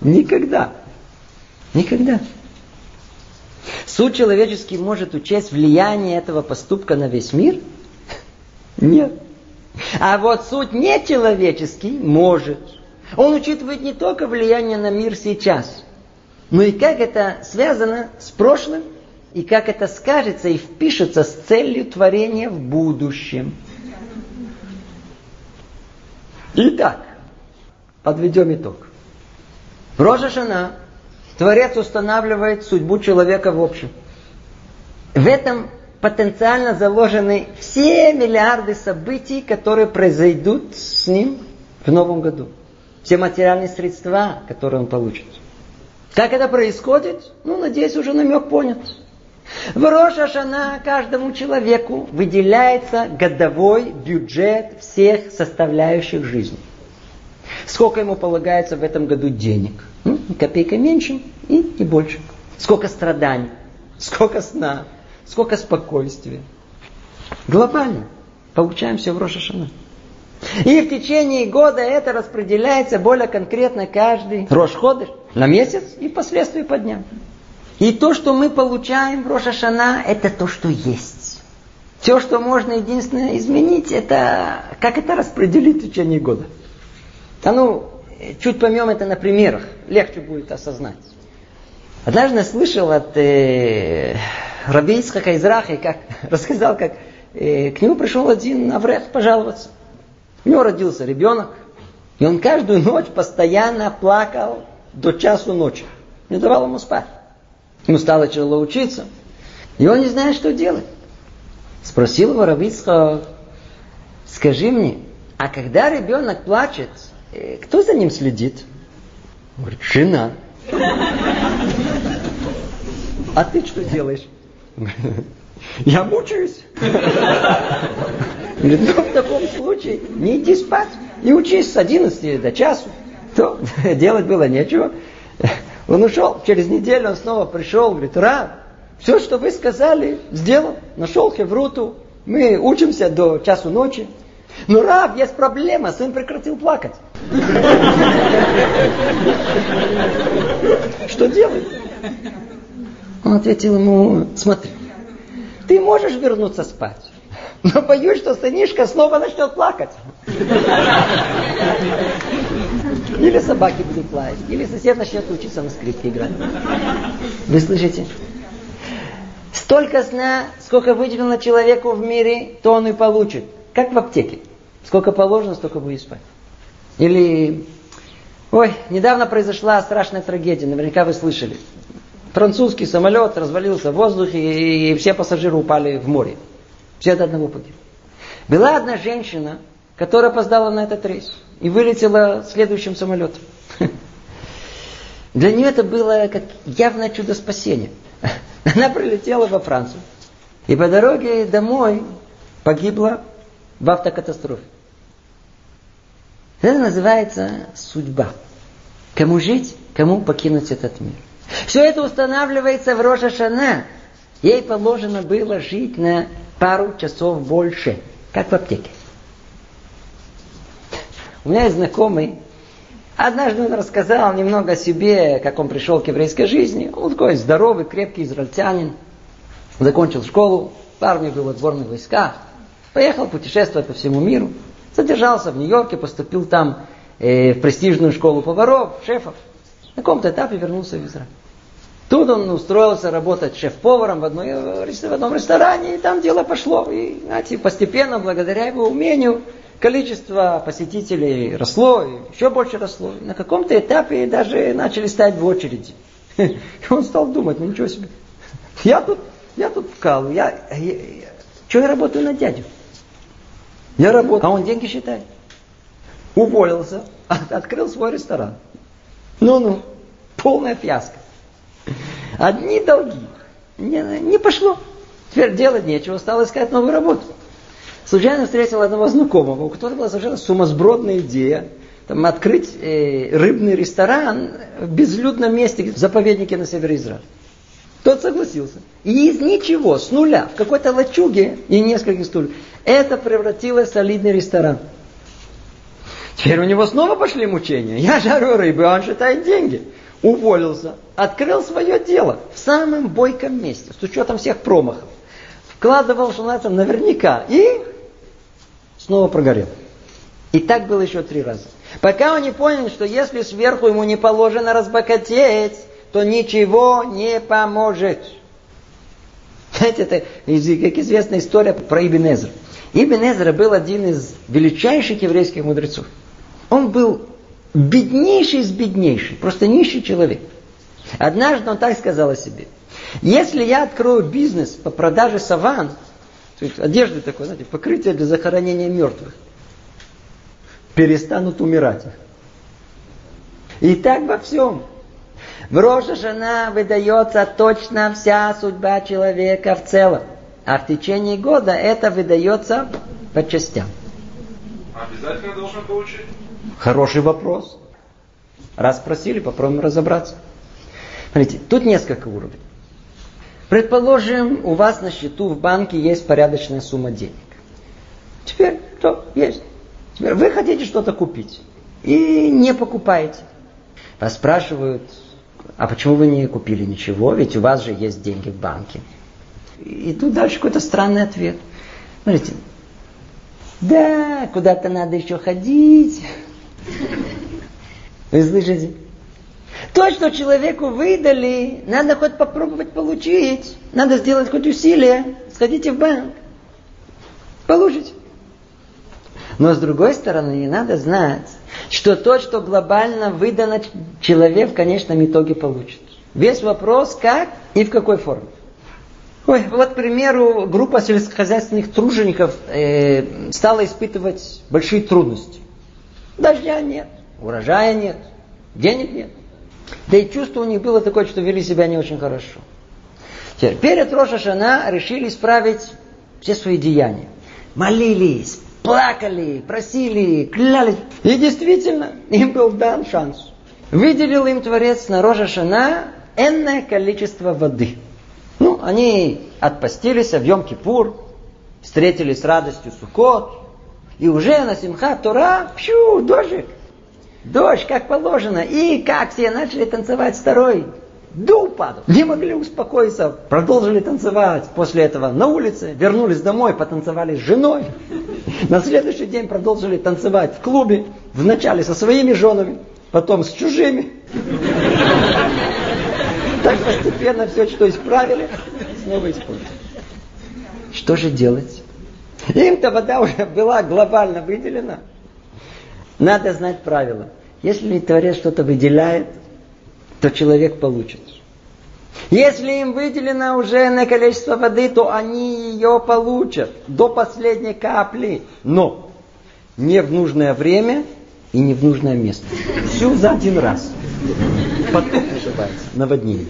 Никогда. Никогда. Суд человеческий может учесть влияние этого поступка на весь мир? Нет. А вот суд нечеловеческий может. Он учитывает не только влияние на мир сейчас, но и как это связано с прошлым и как это скажется и впишется с целью творения в будущем. Итак, подведем итог. Рожашана Творец устанавливает судьбу человека в общем. В этом потенциально заложены все миллиарды событий, которые произойдут с ним в новом году. Все материальные средства, которые он получит. Как это происходит? Ну, надеюсь, уже намек понят. В Рошашана каждому человеку выделяется годовой бюджет всех составляющих жизни. Сколько ему полагается в этом году денег? Копейка меньше и, и больше. Сколько страданий, сколько сна, сколько спокойствия. Глобально получаем все в Рошашана. И в течение года это распределяется более конкретно каждый Рошходыш на месяц и впоследствии по дням. И то, что мы получаем в Рошашана, это то, что есть. Все, что можно единственное изменить, это как это распределить в течение года. А ну, чуть поймем это на примерах, легче будет осознать. Однажды я слышал от э, Раби Ицхака Израха, как рассказал, как э, к нему пришел один Аврех пожаловаться. У него родился ребенок, и он каждую ночь постоянно плакал до часу ночи. Не давал ему спать. Ему стало тяжело учиться. И он не знает, что делать. Спросил его Равицха, скажи мне, а когда ребенок плачет, э, кто за ним следит? Говорит, жена. А ты что делаешь? Я мучаюсь. Говорит, ну в таком случае не иди спать, не учись с 11 до часу. То делать было нечего. Он ушел, через неделю он снова пришел, говорит, Ра, все, что вы сказали, сделал. Нашел Хевруту, мы учимся до часу ночи. Но Рав, есть проблема, сын прекратил плакать. Что делать? Он ответил ему, смотри, ты можешь вернуться спать, но боюсь, что сынишка снова начнет плакать. Или собаки будут лаять, или сосед начнет учиться на скрипке играть. Вы слышите? Столько сна, сколько выделено человеку в мире, то он и получит. Как в аптеке. Сколько положено, столько будет спать. Или, ой, недавно произошла страшная трагедия, наверняка вы слышали. Французский самолет развалился в воздухе, и все пассажиры упали в море. Все до одного погибли. Была одна женщина, которая опоздала на этот рейс и вылетела следующим самолетом. Для нее это было как явное чудо спасения. Она прилетела во Францию и по дороге домой погибла в автокатастрофе. Это называется судьба. Кому жить, кому покинуть этот мир. Все это устанавливается в Роша Шана. Ей положено было жить на пару часов больше, как в аптеке. У меня есть знакомый, однажды он рассказал немного о себе, как он пришел к еврейской жизни. Он такой здоровый, крепкий израильтянин. Закончил школу, в армии был в отборных войсках. Поехал путешествовать по всему миру. Задержался в Нью-Йорке, поступил там э, в престижную школу поваров, шефов. На каком-то этапе вернулся в Израиль. Тут он устроился работать шеф-поваром в, одной, в одном ресторане, и там дело пошло. И, знаете, постепенно, благодаря его умению, количество посетителей росло, и еще больше росло. И на каком-то этапе даже начали стоять в очереди. И он стал думать, ну ничего себе. Я тут, я тут вкал, я, я, я что я работаю на дядю? Я работаю, а он деньги считает. Уволился, открыл свой ресторан. Ну-ну, полная фиаско. Одни долги. Не, не пошло. Теперь делать нечего, стал искать новую работу. Случайно встретил одного знакомого, у которого была совершенно сумасбродная идея там, открыть э, рыбный ресторан в безлюдном месте, в заповеднике на севере Израиля. Тот согласился. И из ничего, с нуля, в какой-то лачуге и нескольких стульев, это превратилось в солидный ресторан. Теперь у него снова пошли мучения. Я жарю рыбу, а он считает деньги. Уволился, открыл свое дело в самом бойком месте, с учетом всех промахов. Вкладывал, что называется, наверняка. И снова прогорел. И так было еще три раза. Пока он не понял, что если сверху ему не положено разбогатеть, то ничего не поможет. Знаете, это как известная история про Ибн Эзра. Ибн Эзра был один из величайших еврейских мудрецов. Он был беднейший из беднейших, просто нищий человек. Однажды он так сказал о себе. Если я открою бизнес по продаже саван, то есть одежды такой, знаете, покрытие для захоронения мертвых, перестанут умирать. И так во всем. В Роша Шана выдается точно вся судьба человека в целом. А в течение года это выдается по частям. Обязательно должен получить? Хороший вопрос. Раз спросили, попробуем разобраться. Смотрите, тут несколько уровней. Предположим, у вас на счету в банке есть порядочная сумма денег. Теперь что? Есть. Теперь вы хотите что-то купить и не покупаете. Вас спрашивают, а почему вы не купили ничего? Ведь у вас же есть деньги в банке. И тут дальше какой-то странный ответ. Смотрите, да, куда-то надо еще ходить. Вы слышите? То, что человеку выдали, надо хоть попробовать получить. Надо сделать хоть усилие. Сходите в банк. Получите. Но с другой стороны, не надо знать, что то, что глобально выдано человек в конечном итоге получит. Весь вопрос, как и в какой форме. Ой, вот, к примеру, группа сельскохозяйственных тружеников э, стала испытывать большие трудности. Дождя нет, урожая нет, денег нет. Да и чувство у них было такое, что вели себя не очень хорошо. Теперь, перед Роша Шана решили исправить все свои деяния. Молились, плакали, просили, клялись. И действительно, им был дан шанс. Выделил им Творец на Рожа Шана энное количество воды. Ну, они отпостились в Йом-Кипур, встретили с радостью Сукот, и уже на Симха Тора, пью, дождик. Дождь, как положено. И как все начали танцевать второй. Дул падал. Не могли успокоиться. Продолжили танцевать. После этого на улице. Вернулись домой, потанцевали с женой. На следующий день продолжили танцевать в клубе. Вначале со своими женами, потом с чужими. Так постепенно все, что исправили, снова испортили. Что же делать? Им-то вода уже была глобально выделена. Надо знать правила. Если Творец что-то выделяет, то человек получит. Если им выделено уже на количество воды, то они ее получат до последней капли. Но не в нужное время и не в нужное место. Все за один раз. Потом называется наводнение.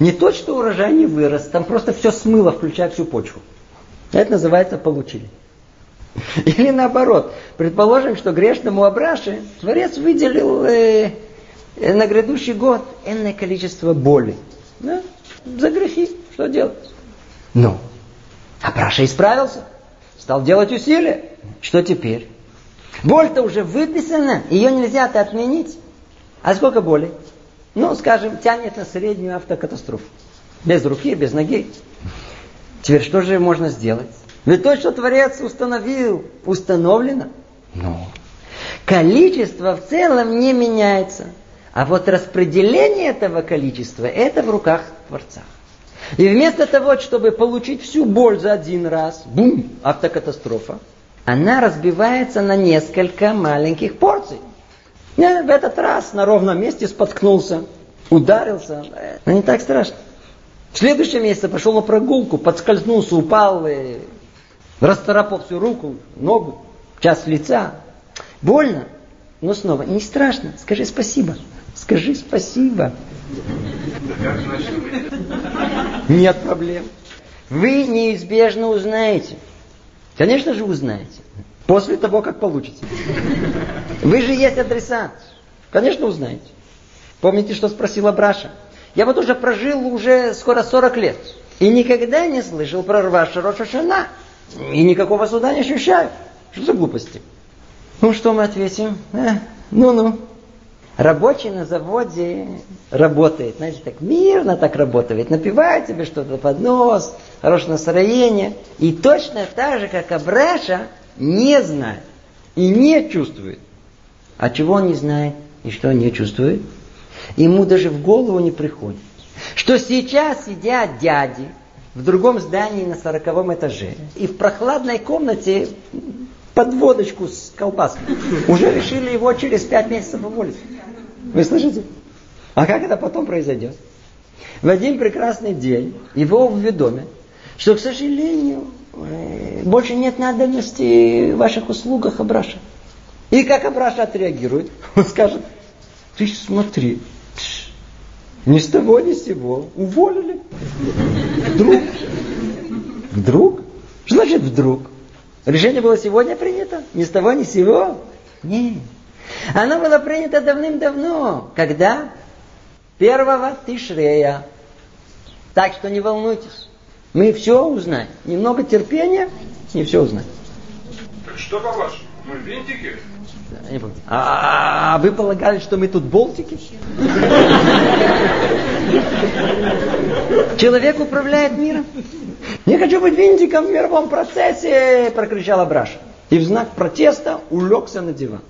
Не то, что урожай не вырос, там просто все смыло, включая всю почву. Это называется получили. Или наоборот, предположим, что грешному Абраше Творец выделил э, на грядущий год энное количество боли. Да? За грехи. Что делать? Ну, Абраша исправился. Стал делать усилия. Что теперь? Боль-то уже выписана, ее нельзя-то отменить. А сколько боли? Ну, скажем, тянет на среднюю автокатастрофу. Без руки, без ноги. Теперь что же можно сделать? Ведь то, что Творец установил, установлено. Но количество в целом не меняется. А вот распределение этого количества, это в руках Творца. И вместо того, чтобы получить всю боль за один раз, бум, автокатастрофа, она разбивается на несколько маленьких порций. Я в этот раз на ровном месте споткнулся, ударился, но не так страшно. В следующем месяце пошел на прогулку, подскользнулся, упал, и расцарапал всю руку, ногу, часть лица. Больно, но снова не страшно. Скажи спасибо. Скажи спасибо. Нет проблем. Вы неизбежно узнаете. Конечно же узнаете. После того, как получите. Вы же есть адресат. Конечно узнаете. Помните, что спросила Браша? Я вот уже прожил уже скоро 40 лет. И никогда не слышал про Рваша Рошашана. И никакого суда не ощущаю. Что за глупости? Ну, что мы ответим? Э, ну-ну. Рабочий на заводе работает, знаете, так мирно так работает, напивает тебе что-то под нос, хорошее настроение. И точно так же, как Абраша, не знает и не чувствует. А чего он не знает и что он не чувствует? Ему даже в голову не приходит. Что сейчас сидят дяди в другом здании на сороковом этаже и в прохладной комнате под водочку с колбаской. Уже решили его через пять месяцев уволить. Вы слышите? А как это потом произойдет? В один прекрасный день его уведомят, что, к сожалению, э, больше нет надобности в ваших услугах Абраша. И как Абраша отреагирует? Он скажет, ты смотри, ни с того ни с сего уволили. Вдруг. Вдруг? Что значит вдруг? Решение было сегодня принято? Ни с того ни с сего? Нет. Оно было принято давным-давно. Когда? Первого Тишрея. Так что не волнуйтесь. Мы все узнаем. Немного терпения, не все узнаем. Так что по-вашему? Мы винтики? А, а вы полагали, что мы тут болтики? Человек управляет миром. Не хочу быть винтиком в мировом процессе, прокричала Браша. И в знак протеста улегся на диван.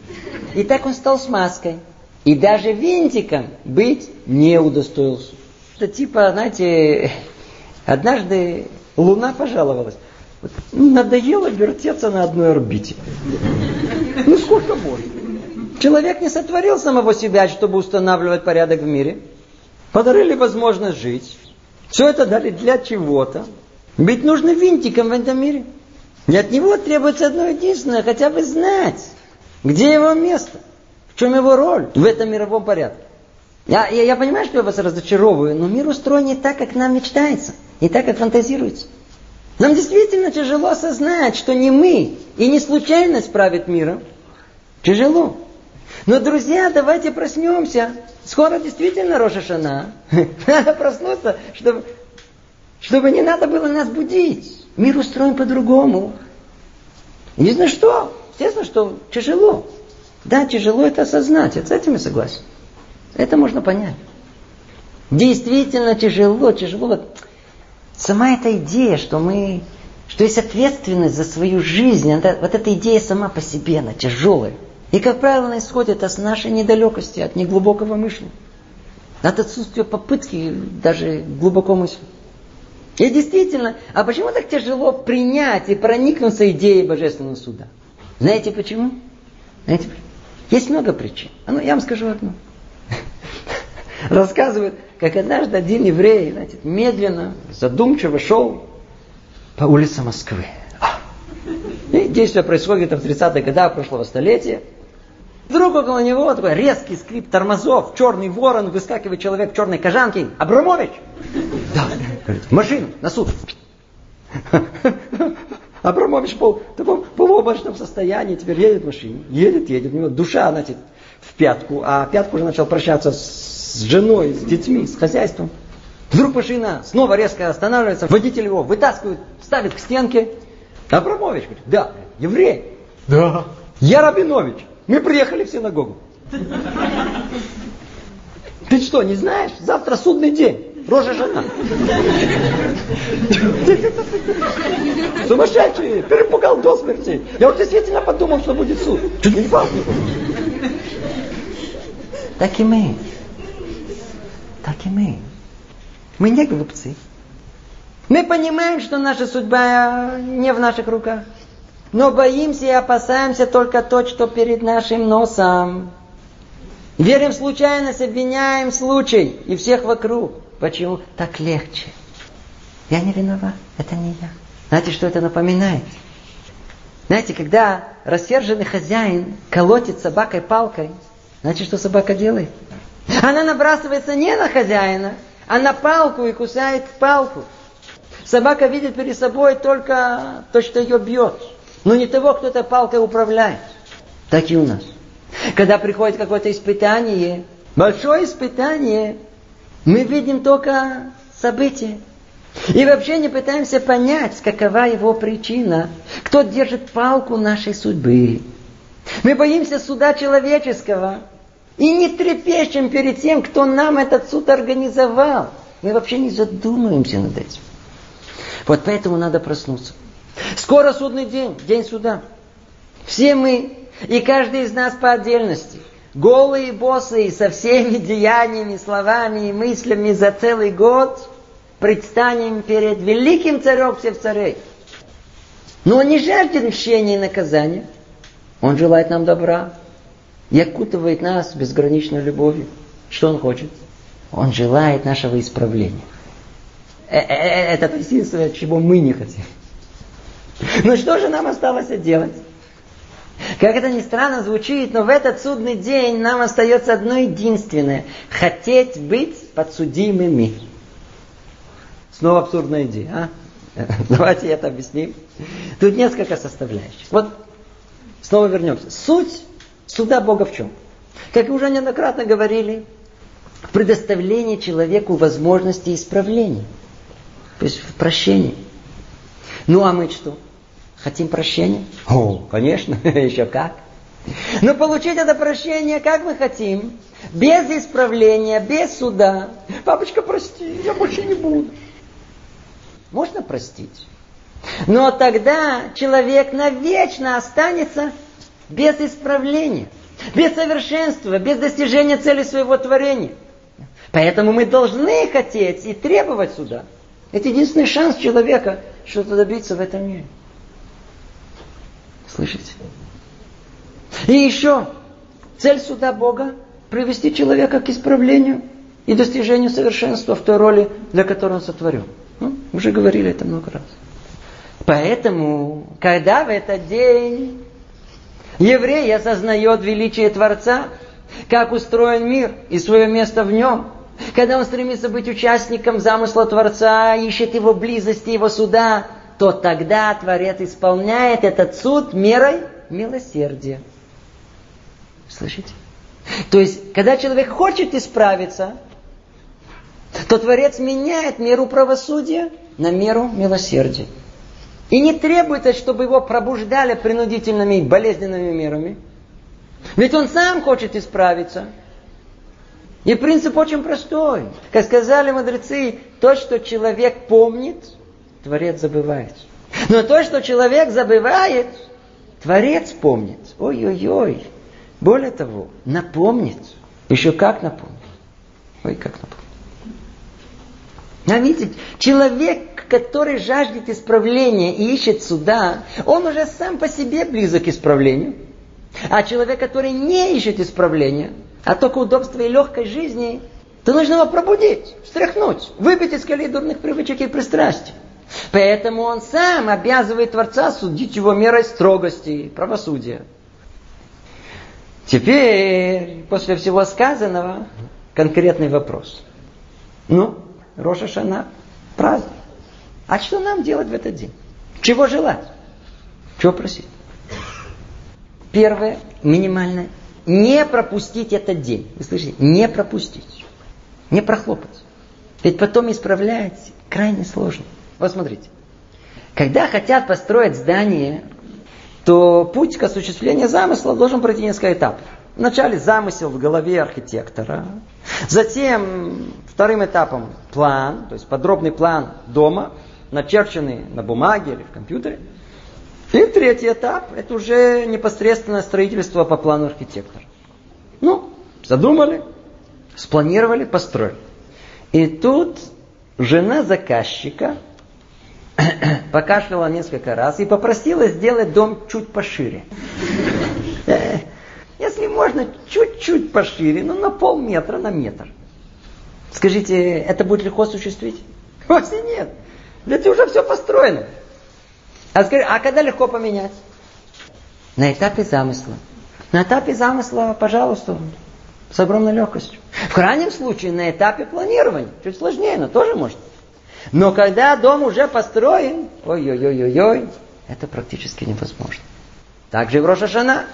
И так он стал с маской. И даже винтиком быть не удостоился. Это типа, знаете, однажды Луна пожаловалась. Вот, надоело вертеться на одной орбите. Ну сколько можно? Человек не сотворил самого себя, чтобы устанавливать порядок в мире. Подарили возможность жить. Все это дали для чего-то. Быть нужно винтиком в этом мире. И от него требуется одно единственное, хотя бы знать, где его место, в чем его роль в этом мировом порядке. Я, я, я понимаю, что я вас разочаровываю, но мир устроен не так, как нам мечтается, не так, как фантазируется. Нам действительно тяжело осознать, что не мы и не случайность правит миром. Тяжело. Но, друзья, давайте проснемся. Скоро действительно Рошашана. Надо проснуться, чтобы, чтобы не надо было нас будить. Мир устроен по-другому. Не знаю что. Естественно, что тяжело. Да, тяжело это осознать. Я с этим я согласен. Это можно понять. Действительно тяжело, тяжело. Сама эта идея, что мы, что есть ответственность за свою жизнь, это, вот эта идея сама по себе, она тяжелая. И, как правило, она исходит от нашей недалекости, от неглубокого мышления. От отсутствия попытки даже глубоко мыслить. И действительно, а почему так тяжело принять и проникнуться идеей Божественного суда? Знаете почему? Знаете, есть много причин. А ну, я вам скажу одну. Рассказывают, как однажды один еврей, знаете, медленно, задумчиво шел по улице Москвы. И действие происходит в 30-х годах прошлого столетия. Вдруг около него такой резкий скрип тормозов, черный ворон, выскакивает человек в черной кожанке. Абрамович! Да, говорит, машину, на суд. Абрамович был в таком полуобморочном состоянии, теперь едет в машине, едет, едет, у него душа, значит, в пятку, а пятку уже начал прощаться с женой, с детьми, с хозяйством. Вдруг машина снова резко останавливается, водитель его вытаскивает, ставит к стенке. Абрамович говорит, да, еврей. Да. Я Рабинович. Мы приехали в синагогу. Ты что, не знаешь? Завтра судный день. Рожа жена. Сумасшедший, перепугал до смерти. Я вот действительно подумал, что будет суд. Не. Так и мы. так и мы. Мы не глупцы. Мы понимаем, что наша судьба не в наших руках. Но боимся и опасаемся только то, что перед нашим носом. Верим в случайность, обвиняем случай и всех вокруг. Почему? Так легче. Я не виноват, это не я. Знаете, что это напоминает? Знаете, когда рассерженный хозяин колотит собакой палкой, знаете, что собака делает? Она набрасывается не на хозяина, а на палку и кусает палку. Собака видит перед собой только то, что ее бьет, но не того, кто этой палкой управляет. Так и у нас. Когда приходит какое-то испытание, большое испытание, мы видим только события. И вообще не пытаемся понять, какова его причина. Кто держит палку нашей судьбы. Мы боимся суда человеческого. И не трепещем перед тем, кто нам этот суд организовал. Мы вообще не задумываемся над этим. Вот поэтому надо проснуться. Скоро судный день, день суда. Все мы, и каждый из нас по отдельности, голые боссы со всеми деяниями, словами и мыслями за целый год, предстанем перед великим царем всех царей. Но он не жаждет мщения и наказания. Он желает нам добра и окутывает нас безграничной любовью. Что он хочет? Он желает нашего исправления. Э, э, э, это единственное, чего мы не хотим. Но что же нам осталось делать? Как это ни странно звучит, но в этот судный день нам остается одно единственное. Хотеть быть подсудимыми. Снова абсурдная идея, а? Давайте это объясним. Тут несколько составляющих. Вот снова вернемся. Суть суда Бога в чем? Как уже неоднократно говорили, в предоставлении человеку возможности исправления. То есть в прощении. Ну а мы что? Хотим прощения? О, конечно, еще как. Но получить это прощение, как мы хотим, без исправления, без суда. Папочка, прости, я больше не буду. Можно простить. Но тогда человек навечно останется без исправления, без совершенства, без достижения цели своего творения. Поэтому мы должны хотеть и требовать суда. Это единственный шанс человека что-то добиться в этом мире. Слышите? И еще цель суда Бога привести человека к исправлению и достижению совершенства в той роли, для которой он сотворен. Ну, уже говорили это много раз. Поэтому, когда в этот день еврей осознает величие Творца, как устроен мир и свое место в нем, когда он стремится быть участником замысла Творца, ищет его близости, его суда, то тогда Творец исполняет этот суд мерой милосердия. Слышите? То есть, когда человек хочет исправиться, то Творец меняет меру правосудия на меру милосердия. И не требует, чтобы его пробуждали принудительными и болезненными мерами. Ведь он сам хочет исправиться. И принцип очень простой. Как сказали мудрецы, то, что человек помнит, Творец забывает. Но то, что человек забывает, Творец помнит. Ой-ой-ой. Более того, напомнит. Еще как напомнит. Ой, как напомнит. А видите, человек, который жаждет исправления и ищет суда, он уже сам по себе близок к исправлению. А человек, который не ищет исправления, а только удобства и легкой жизни, то нужно его пробудить, встряхнуть, выбить из колеи дурных привычек и пристрастий. Поэтому он сам обязывает Творца судить его мерой строгости и правосудия. Теперь, после всего сказанного, конкретный вопрос. Ну, Роша Шана, праздник. А что нам делать в этот день? Чего желать? Чего просить? Первое, минимальное, не пропустить этот день. Вы слышите? Не пропустить. Не прохлопать. Ведь потом исправлять крайне сложно. Вот смотрите. Когда хотят построить здание, то путь к осуществлению замысла должен пройти несколько этапов. Вначале замысел в голове архитектора. Затем вторым этапом план, то есть подробный план дома, начерченный на бумаге или в компьютере. И третий этап – это уже непосредственно строительство по плану архитектора. Ну, задумали, спланировали, построили. И тут жена заказчика покашляла несколько раз и попросила сделать дом чуть пошире. Если можно, чуть-чуть пошире, но на полметра, на метр. Скажите, это будет легко осуществить? Вовсе нет. Ведь уже все построено. А, скажи, а когда легко поменять? На этапе замысла. На этапе замысла, пожалуйста, с огромной легкостью. В крайнем случае, на этапе планирования. Чуть сложнее, но тоже может. Но когда дом уже построен, ой-ой-ой-ой-ой, это практически невозможно. Также в Рошашана.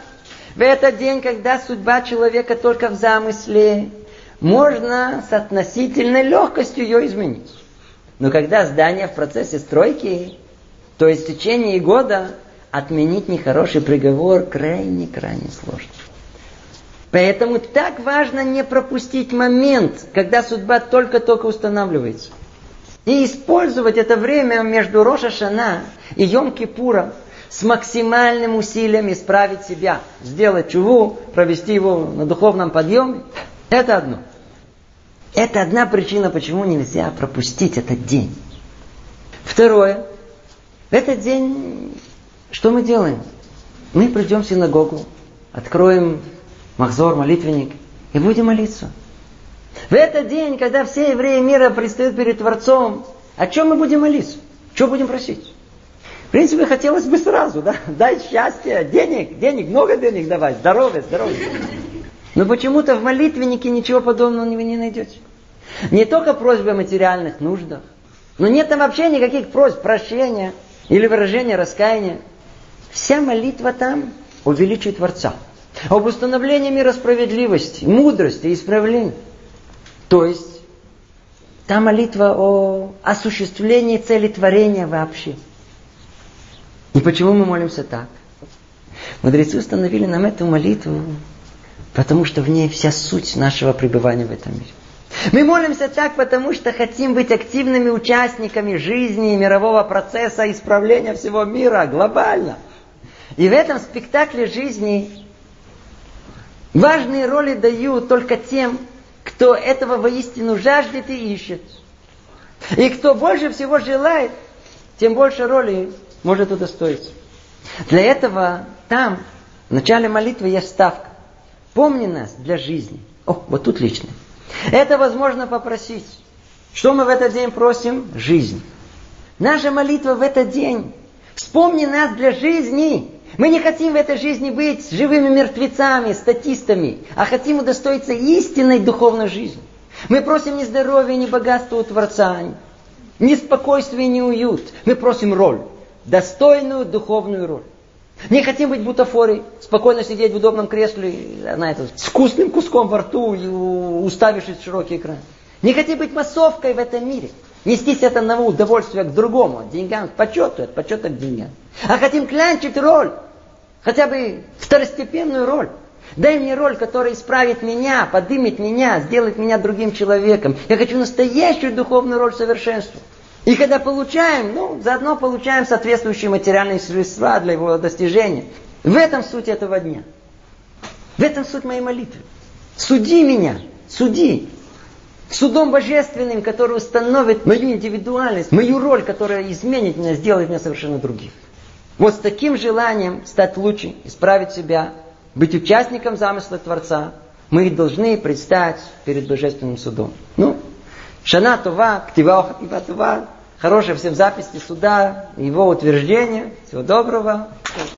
В этот день, когда судьба человека только в замысле, можно с относительной легкостью ее изменить. Но когда здание в процессе стройки, то есть в течение года, отменить нехороший приговор крайне-крайне сложно. Поэтому так важно не пропустить момент, когда судьба только-только устанавливается. И использовать это время между Роша Шана и Йом Кипуром с максимальным усилием исправить себя, сделать чуву, провести его на духовном подъеме. Это одно. Это одна причина, почему нельзя пропустить этот день. Второе. В этот день что мы делаем? Мы придем в синагогу, откроем махзор, молитвенник и будем молиться. В этот день, когда все евреи мира предстают перед Творцом, о чем мы будем молиться? Что будем просить? В принципе, хотелось бы сразу, да? Дай счастье, денег, денег, много денег давай, здоровья, здоровья. Но почему-то в молитвеннике ничего подобного вы не найдете. Не только просьбы о материальных нуждах, но нет там вообще никаких просьб прощения или выражения раскаяния. Вся молитва там увеличивает Творца. Об установлении мира справедливости, мудрости и исправления. То есть, та молитва о осуществлении цели творения вообще. И почему мы молимся так? Мудрецы установили нам эту молитву, потому что в ней вся суть нашего пребывания в этом мире. Мы молимся так, потому что хотим быть активными участниками жизни и мирового процесса исправления всего мира глобально. И в этом спектакле жизни важные роли дают только тем, кто этого воистину жаждет и ищет. И кто больше всего желает, тем больше роли может удостоиться. Для этого там, в начале молитвы, есть ставка. Помни нас для жизни. О, вот тут лично. Это возможно попросить. Что мы в этот день просим? Жизнь. Наша молитва в этот день. Вспомни нас для жизни. Мы не хотим в этой жизни быть живыми мертвецами, статистами, а хотим удостоиться истинной духовной жизни. Мы просим не здоровья, не богатства у Творца, не спокойствия, не уют. Мы просим роль, достойную духовную роль. Не хотим быть бутафорой, спокойно сидеть в удобном кресле, знаете, с вкусным куском во рту и уставившись в широкий экран. Не хотим быть массовкой в этом мире. Нестись от одного удовольствия к другому, от деньгам к почету, от почета к деньгам. А хотим клянчить роль, хотя бы второстепенную роль. Дай мне роль, которая исправит меня, подымет меня, сделает меня другим человеком. Я хочу настоящую духовную роль совершенства. И когда получаем, ну, заодно получаем соответствующие материальные средства для его достижения. В этом суть этого дня. В этом суть моей молитвы. Суди меня, суди. Судом божественным, который установит мою индивидуальность, мою роль, которая изменит меня, сделает меня совершенно другим. Вот с таким желанием стать лучше, исправить себя, быть участником замысла Творца, мы должны предстать перед Божественным судом. Ну, Шана Това, Ктива Хатива Това, хорошая всем записи суда, его утверждения. Всего доброго.